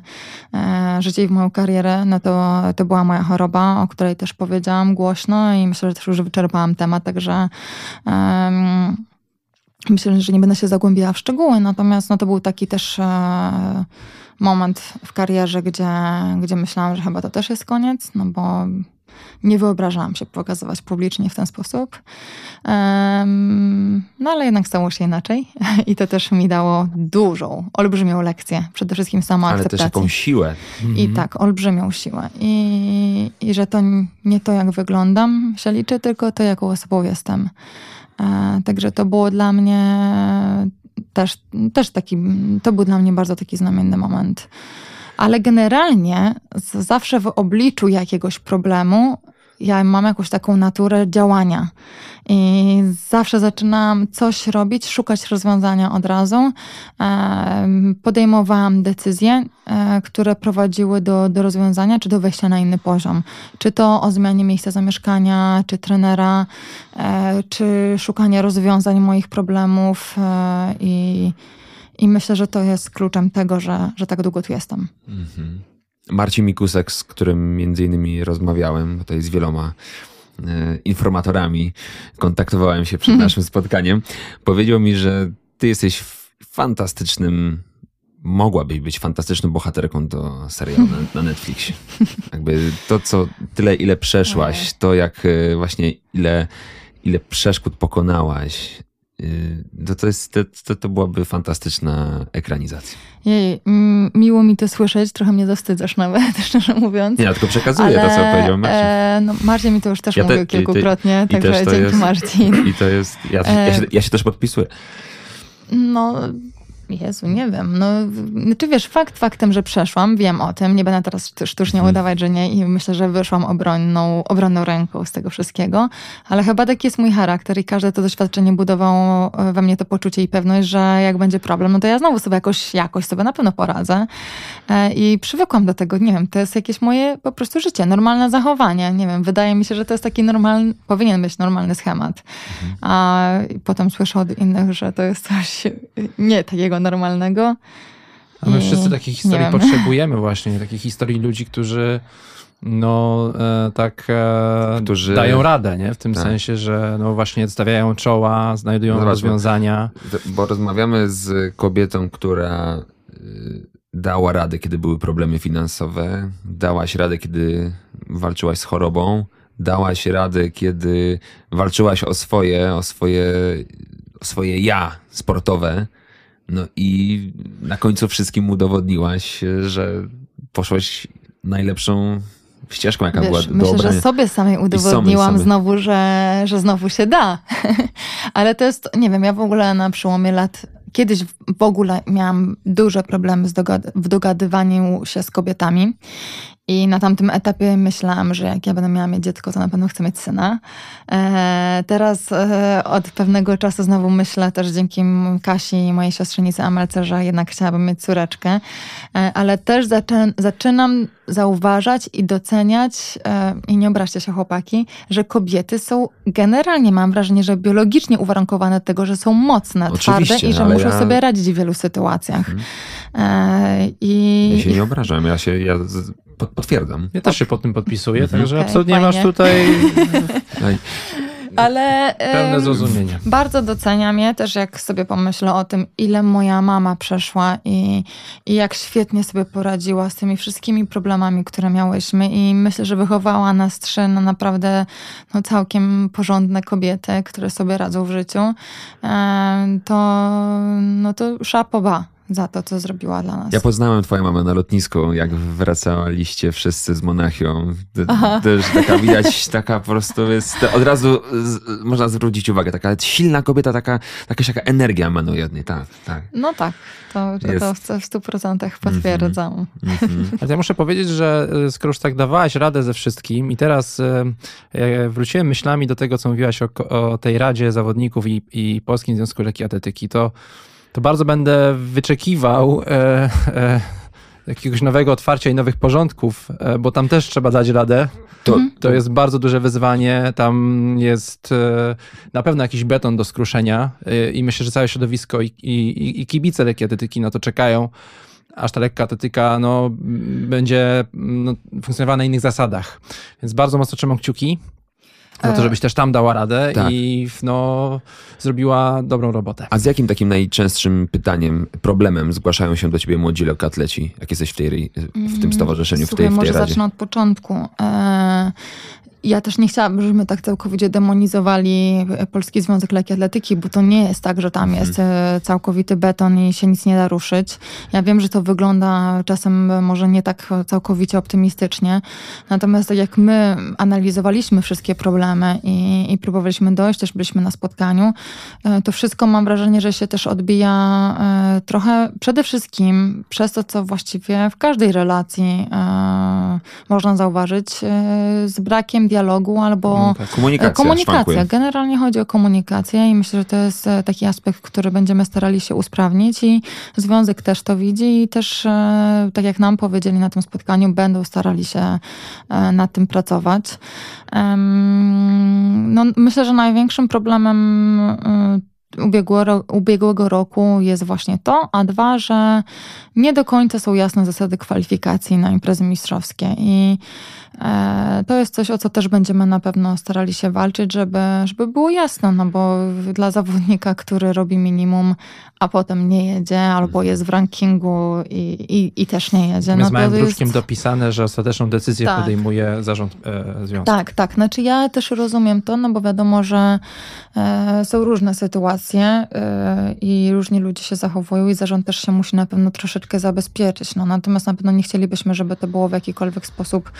e, życie i w moją karierę, no to, to była moja choroba, o której też powiedziałam głośno i myślę, że też już wyczerpałam temat, także um, Myślę, że nie będę się zagłębiała w szczegóły, natomiast no, to był taki też e, moment w karierze, gdzie, gdzie myślałam, że chyba to też jest koniec, no bo nie wyobrażałam się pokazywać publicznie w ten sposób. Um, no ale jednak stało się inaczej i to też mi dało dużą, olbrzymią lekcję. Przede wszystkim samoakceptację. Ale też jakąś siłę. I mhm. tak, olbrzymią siłę. I, I że to nie to, jak wyglądam się liczy, tylko to, jaką osobą jestem. E, także to było dla mnie też, też taki, to był dla mnie bardzo taki znamienny moment. Ale generalnie zawsze w obliczu jakiegoś problemu ja mam jakąś taką naturę działania. I zawsze zaczynałam coś robić, szukać rozwiązania od razu. Podejmowałam decyzje, e, które prowadziły do, do rozwiązania, czy do wejścia na inny poziom. Czy to o zmianie miejsca zamieszkania, czy trenera, e, czy szukanie rozwiązań moich problemów. E, I, i myślę, że to jest kluczem tego, że, że tak długo tu jestem. Mhm. Marcin Mikusek, z którym między innymi rozmawiałem, tutaj z wieloma e, informatorami. Kontaktowałem się przed naszym spotkaniem, powiedział mi, że ty jesteś fantastycznym mogłabyś być fantastyczną bohaterką do serialu na, na Netflixie. Jakby to, co tyle, ile przeszłaś, to jak e, właśnie ile, ile przeszkód pokonałaś, to, to, jest, to, to byłaby fantastyczna ekranizacja. Jej, miło mi to słyszeć, trochę mnie zawstydzasz nawet, szczerze mówiąc. Ja tylko przekazuję Ale, to, co powiedział Marcin. E, no, Marcin mi to już też ja mówił te, kilkukrotnie, i, także dzięki jest, Marcin. I to jest, ja, ja, się, ja się też podpisuję. No, Jezu, nie wiem. No, czy wiesz, fakt faktem, że przeszłam, wiem o tym, nie będę teraz sztucznie hmm. udawać, że nie i myślę, że wyszłam obronną, obronną ręką z tego wszystkiego, ale chyba taki jest mój charakter i każde to doświadczenie budowało e, we mnie to poczucie i pewność, że jak będzie problem, no to ja znowu sobie jakoś, jakoś sobie na pewno poradzę e, i przywykłam do tego, nie wiem, to jest jakieś moje po prostu życie, normalne zachowanie, nie wiem, wydaje mi się, że to jest taki normalny, powinien być normalny schemat, hmm. a potem słyszę od innych, że to jest coś nie takiego normalnego. A my wszyscy takich historii potrzebujemy właśnie, takich historii ludzi, którzy no e, tak e, Którzy- dają radę, nie? W tym Tak. sensie, że no właśnie stawiają czoła, znajdują No rozwiązania. Bo rozmawiamy z kobietą, która y, dała radę, kiedy były problemy finansowe, dałaś radę, kiedy walczyłaś z chorobą, dałaś radę, kiedy walczyłaś o swoje, o swoje, o swoje ja sportowe. No i na końcu wszystkim udowodniłaś, że poszłaś najlepszą ścieżką, jaka była Wiesz, do myślę, obrania. że sobie samej udowodniłam znowu, że, że znowu się da. Ale to jest, nie wiem, ja w ogóle na przełomie lat, kiedyś w ogóle miałam duże problemy z dogad- w dogadywaniu się z kobietami. I na tamtym etapie myślałam, że jak ja będę miała mieć dziecko, to na pewno chcę mieć syna. E, teraz e, od pewnego czasu znowu myślę też dzięki Kasi i mojej siostrzenicy Amelce, że jednak chciałabym mieć córeczkę. E, ale też zaczę, zaczynam zauważać i doceniać, i nie obraźcie się chłopaki, że kobiety są generalnie, mam wrażenie, że biologicznie uwarunkowane do tego, że są mocne, Oczywiście, twarde i że muszą ja- sobie radzić w wielu sytuacjach. E, I Ja się nie obrażam, ja się ja z- potwierdzam. Ja też się pod tym podpisuję, Mhm. także Okej, absolutnie fajnie. masz tutaj Ale pełne zrozumienie. bardzo doceniam je też, jak sobie pomyślę o tym, ile moja mama przeszła i, i jak świetnie sobie poradziła z tymi wszystkimi problemami, które miałyśmy. I myślę, że wychowała nas trzy na naprawdę no, całkiem porządne kobiety, które sobie radzą w życiu. To, no to szapoba za to, co zrobiła dla nas. Ja poznałem twoją mamę na lotnisku, jak wracaliście wszyscy z Monachium. Też taka widać, taka po prostu jest, od razu z, można zwrócić uwagę, taka silna kobieta, taka, jakaś taka energia emanuje od niej, tak, tak. No tak, to, to, to Jest. w- w stu procentach potwierdzam. Mhm. Ale ja muszę powiedzieć, że e, skoro już tak dawałaś radę ze wszystkim i teraz e, wróciłem myślami do tego, co mówiłaś o, o tej Radzie Zawodników i, i Polskim Związku Lekkiej Atletyki, to, to bardzo będę wyczekiwał e, e, jakiegoś nowego otwarcia i nowych porządków, e, bo tam też trzeba dać radę. To, To jest bardzo duże wyzwanie. Tam jest e, na pewno jakiś beton do skruszenia e, i myślę, że całe środowisko i, i, i kibice lekkiej atletyki na to czekają, aż ta lekka atletyka no, będzie no, funkcjonowała na innych zasadach. Więc bardzo mocno trzymam kciuki za to, E. żebyś też tam dała radę Tak. i no, zrobiła dobrą robotę. A z jakim takim najczęstszym pytaniem, problemem zgłaszają się do ciebie młodzi lekkoatleci, jak jesteś w, tej, w tym stowarzyszeniu, w Słuchaj, tej, w tej może radzie? zacznę od początku. E, ja też nie chciałabym, żebyśmy tak całkowicie demonizowali Polski Związek Lekkiej Atletyki, bo to nie jest tak, że tam Mhm. jest e, całkowity beton i się nic nie da ruszyć. Ja wiem, że to wygląda czasem może nie tak całkowicie optymistycznie, natomiast tak jak my analizowaliśmy wszystkie problemy i, i próbowaliśmy dojść, też byliśmy na spotkaniu, e, to wszystko mam wrażenie, że się też odbija e, trochę przede wszystkim przez to, co właściwie w każdej relacji e, można zauważyć, e, z brakiem dialogu albo Komunikacja, Komunikacja. szwankuje. Generalnie chodzi o komunikację i myślę, że to jest e, taki aspekt, który będziemy starali się usprawnić i związek też to widzi i też, e, tak jak nam powiedzieli na tym spotkaniu, będą starali się e, nad tym pracować. No, myślę, że największym problemem e, ubiegłego, ubiegłego roku jest właśnie to, a dwa, że nie do końca są jasne zasady kwalifikacji na imprezy mistrzowskie i e, to jest coś, o co też będziemy na pewno starali się walczyć, żeby, żeby było jasno, no bo dla zawodnika, który robi minimum, a potem nie jedzie, albo jest w rankingu i, i, i też nie jedzie. No małym to jest- druczkiem dopisane, że ostateczną decyzję Tak. podejmuje zarząd e, związku. tak, tak. Znaczy ja też rozumiem to, no bo wiadomo, że e, są różne sytuacje e, i różni ludzie się zachowują i zarząd też się musi na pewno troszeczkę zabezpieczyć. No, natomiast na pewno nie chcielibyśmy, żeby to było w jakikolwiek sposób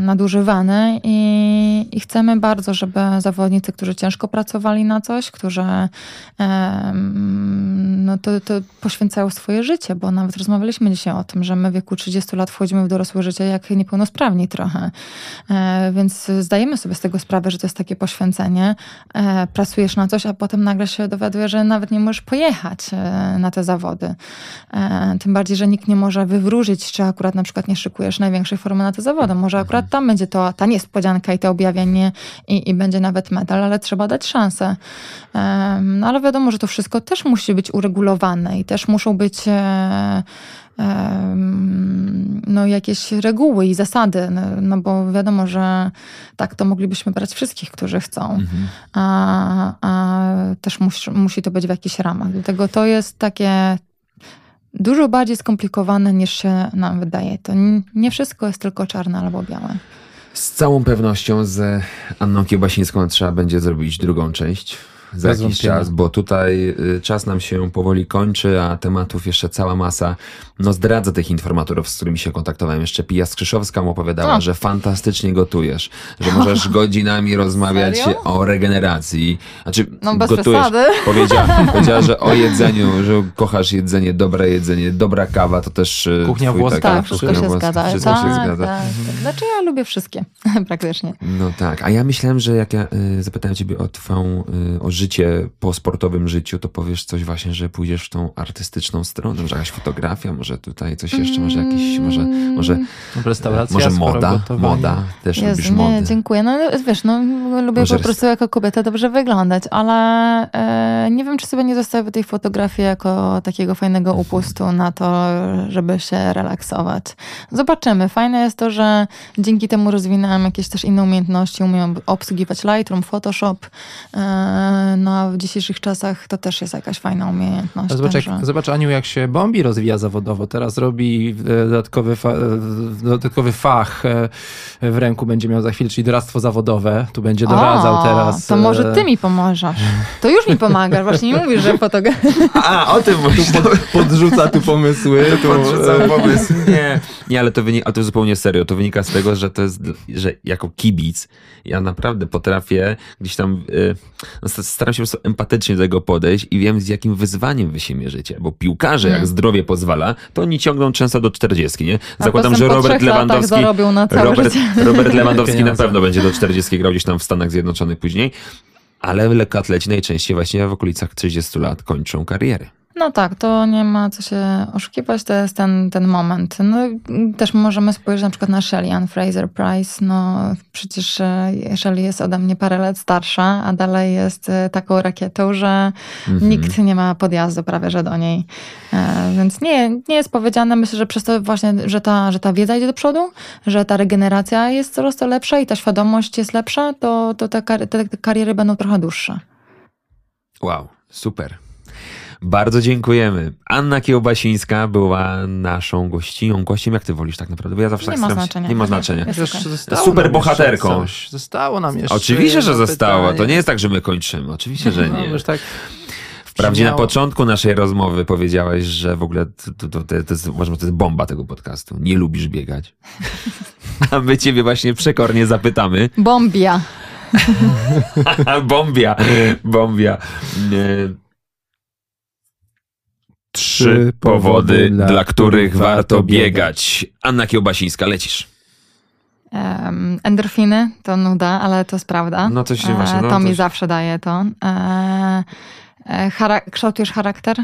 nadużywane i, i chcemy bardzo, żeby zawodnicy, którzy ciężko pracowali na coś, którzy e, mm, no to, to poświęcają swoje życie, bo nawet rozmawialiśmy dzisiaj o tym, że my w wieku 30 lat wchodzimy w dorosłe życie jak niepełnosprawni trochę. E, Więc zdajemy sobie z tego sprawę, że to jest takie poświęcenie. E, Pracujesz na coś, a potem nagle się dowiadujesz, że nawet nie możesz pojechać e, na te zawody. E, Tym bardziej, że nikt nie może wywróżyć, czy akurat na przykład nie szykujesz największej formy na te zawody. Może akurat tam będzie to ta niespodzianka i to objawienie i, i będzie nawet medal, ale trzeba dać szansę. No ale wiadomo, że to wszystko też musi być uregulowane i też muszą być e, no, jakieś reguły i zasady, no, no, bo wiadomo, że tak to moglibyśmy brać wszystkich, którzy chcą, mhm. a, a też musi, musi to być w jakichś ramach. Dlatego to jest takie dużo bardziej skomplikowane niż się nam wydaje. To nie wszystko jest tylko czarne albo białe. Z całą pewnością z Anną Kiełbasińską trzeba będzie zrobić drugą część za Bez jakiś czas, bo tutaj y, czas nam się powoli kończy, a tematów jeszcze cała masa. No zdradzę tych informatorów, z którymi się kontaktowałem. Jeszcze Pija Skrzyszowska mu opowiadała, że fantastycznie gotujesz, że możesz godzinami rozmawiać Serio? o regeneracji. Znaczy, no bez gotujesz. Przesady. Powiedziała, powiedziała, że o jedzeniu, że kochasz jedzenie, dobre jedzenie, dobra kawa, to też y, Kuchnia włoska. Tak, wszystko się zgadza. Wszystko tak, się zgadza. Tak. Znaczy ja lubię wszystkie, praktycznie. No tak, a ja myślałem, że jak ja y, zapytałem ciebie o twą, y, o życie po sportowym życiu, to powiesz coś właśnie, że pójdziesz w tą artystyczną stronę, może jakaś fotografia, może tutaj coś jeszcze, może jakiś, może, może, Restauracja, może moda, moda, też Jezu, lubisz nie, dziękuję. No wiesz, no lubię Może po prostu jako kobieta dobrze wyglądać, ale e, nie wiem, czy sobie nie zostawię tej fotografii jako takiego fajnego Mhm. upustu na to, żeby się relaksować. Zobaczymy. Fajne jest to, że dzięki temu rozwinęłam jakieś też inne umiejętności, umiem obsługiwać Lightroom, Photoshop, e, no a w dzisiejszych czasach to też jest jakaś fajna umiejętność. Zobacz, także... jak, zobacz Aniu, jak się Bombi rozwija zawodowo. Teraz robi e, dodatkowy, fa, e, dodatkowy fach e, w ręku będzie miał za chwilę, czyli doradztwo zawodowe. Tu będzie doradzał o, teraz. To może ty mi pomożesz. To już mi pomagasz, właśnie nie mówisz, że fotograf... A, o tym mówisz. Pod, podrzuca tu pomysły. Tu, Podrzucam pomysł. Nie, nie ale, to wynika, ale to zupełnie serio. To wynika z tego, że to jest, że jako kibic ja naprawdę potrafię gdzieś tam, no, staram się po prostu empatycznie do tego podejść i wiem z jakim wyzwaniem wy się mierzycie, bo piłkarze, jak zdrowie pozwala, to oni ciągną często do czterdziestki, nie? Zakładam, że Robert Lewandowski, na Robert, Robert Lewandowski na pewno będzie do 40 grał gdzieś tam w Stanach Zjednoczonych później, ale lekkoatleci najczęściej właśnie w okolicach 30 lat kończą kariery. No tak, to nie ma co się oszukiwać, to jest ten, ten moment. No, też możemy spojrzeć na przykład na Shelley Ann Fraser Price. No przecież e, Shelley jest ode mnie parę lat starsza, a dalej jest e, taką rakietą, że Mhm. nikt nie ma podjazdu prawie że do niej. E, więc nie, nie jest powiedziane, myślę, że przez to właśnie, że ta, że ta wiedza idzie do przodu, że ta regeneracja jest coraz to lepsza i ta świadomość jest lepsza, to, to te, kar- te, te kariery będą trochę dłuższe. Wow, super. Bardzo dziękujemy. Anna Kiełbasińska była naszą gościnią. Gościem, jak ty wolisz tak naprawdę? Bo ja zawsze Nie tak ma się- znaczenia. Nie ma znaczenia. Zostało Super bohaterką. Zostało nam jeszcze. Oczywiście, że zostało. To nie jest tak, że my kończymy. Oczywiście, że No, nie. już tak Wprawdzie na początku naszej rozmowy powiedziałeś, że w ogóle to, to, to, to, jest, uważam, że to jest bomba tego podcastu. Nie lubisz biegać. A my ciebie właśnie przekornie zapytamy. Bombia. bombia. Bombia. Trzy powody, dla których warto biegać. Anna Kiełbasińska, lecisz. Um, endorfiny to nuda, ale to jest prawda. No to się właśnie, no to mi zawsze daje to. E, e, chara- kształtujesz charakter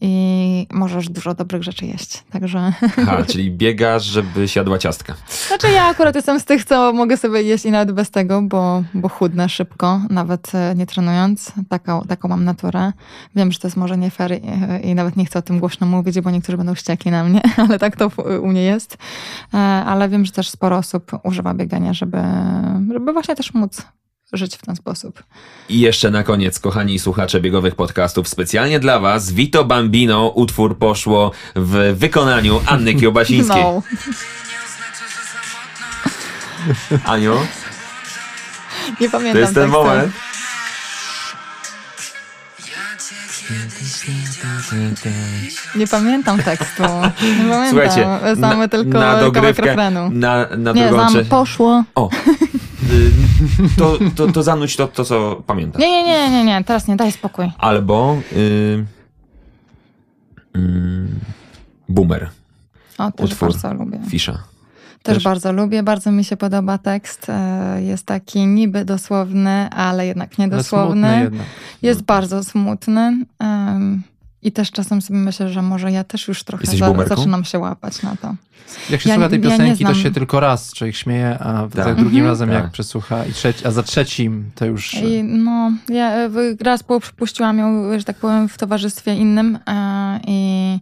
i możesz dużo dobrych rzeczy jeść. Także. Aha, czyli biegasz, żeby siadła ciastka. Znaczy ja akurat jestem z tych, co mogę sobie jeść i nawet bez tego, bo, bo chudnę szybko, nawet e, nie trenując. Taką, taką mam naturę. Wiem, że to jest może nie fair i, i nawet nie chcę o tym głośno mówić, bo niektórzy będą wściekli na mnie, ale tak to u mnie jest. E, Ale wiem, że też sporo osób używa biegania, żeby, żeby właśnie też móc żyć w ten sposób. I jeszcze na koniec, kochani słuchacze biegowych podcastów, specjalnie dla was Vito Bambino, utwór poszło w wykonaniu Anny Kiełbasińskiej. No. Aniu, Nie pamiętam to jest ten moment. Nie pamiętam tekstu. Nie pamiętam. Słuchajcie, znamy na- tylko na dogrywkę, na, na Nie, znam, poszło. O, to, to, to zanuć to, to, co pamiętasz. Nie, nie, nie, nie, nie, teraz nie, daj spokój. Albo y, mm, Boomer, O, też Utwór. bardzo lubię. Fisza. Też, Też? bardzo lubię, bardzo mi się podoba tekst. E, Jest taki niby dosłowny, ale jednak Ale niedosłowny. jednak. Jest bardzo smutny. I też czasem sobie myślę, że może ja też już trochę za, zaczynam się łapać na to. Jak się Ja- słucha tej ja piosenki, to znam. się tylko raz człowiek śmieje, a Tak. za drugim Mhm. razem Tak. jak przesłucha, i trzeci, a za trzecim to już... I no, ja e, raz po- puściłam ją, że tak powiem, w towarzystwie innym e, i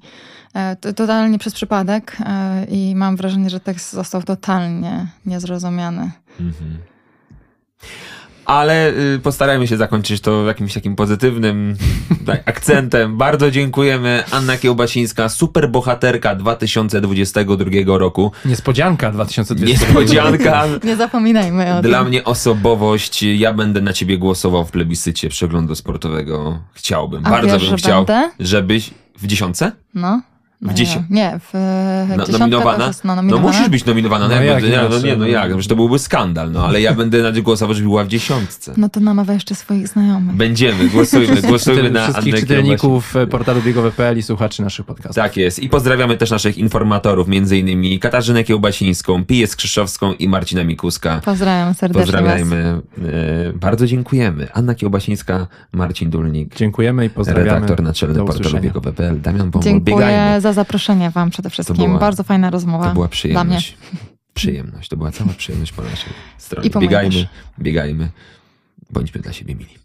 e, to, totalnie przez przypadek e, i mam wrażenie, że tekst został totalnie niezrozumiany. Mhm. Ale y, postarajmy się zakończyć to jakimś takim pozytywnym tak, akcentem. Bardzo dziękujemy. Anna Kiełbasińska, superbohaterka 2022 roku. Niespodzianka 2020. Niespodzianka. Nie zapominajmy o Dla tym. mnie osobowość. Ja będę na ciebie głosował w plebiscycie przeglądu sportowego. Chciałbym. A Bardzo wiesz, bym że chciał, będę? żebyś w dziesiątce? No. No W dziesię- nie, nie, w No, nominowana? jest, no, No nominowana. musisz być nominowana. No, No jak, jak nie, no nie, no jak? To byłby skandal. No ale ja będę na ciebie głosował, żeby była w dziesiątce. No to namawia jeszcze swoich znajomych. Będziemy, głosujmy, głosujmy na Wszystkich Annę czytelników portalu biegowe.pl i słuchaczy naszych podcastów. Tak jest. I pozdrawiamy też naszych informatorów, między innymi Katarzynę Kiełbasińską, Piję Skrzyszowską i Marcina Mikuska. Pozdrawiam serdecznie was. Pozdrawiamy. E, bardzo dziękujemy. Anna Kiełbasińska, Marcin Dulnik, Dziękujemy i pozdrawiamy. redaktor naczelny portalu biegowe.pl, Damian Pomor. Dziękuję Biegajmy. Za zaproszenie wam przede wszystkim. była- Bardzo fajna rozmowa. To była Dla mnie. przyjemność. Przyjemność. To była cała przyjemność po naszej stronie. I po mojej biegajmy, biegajmy. Bądźmy dla siebie mili.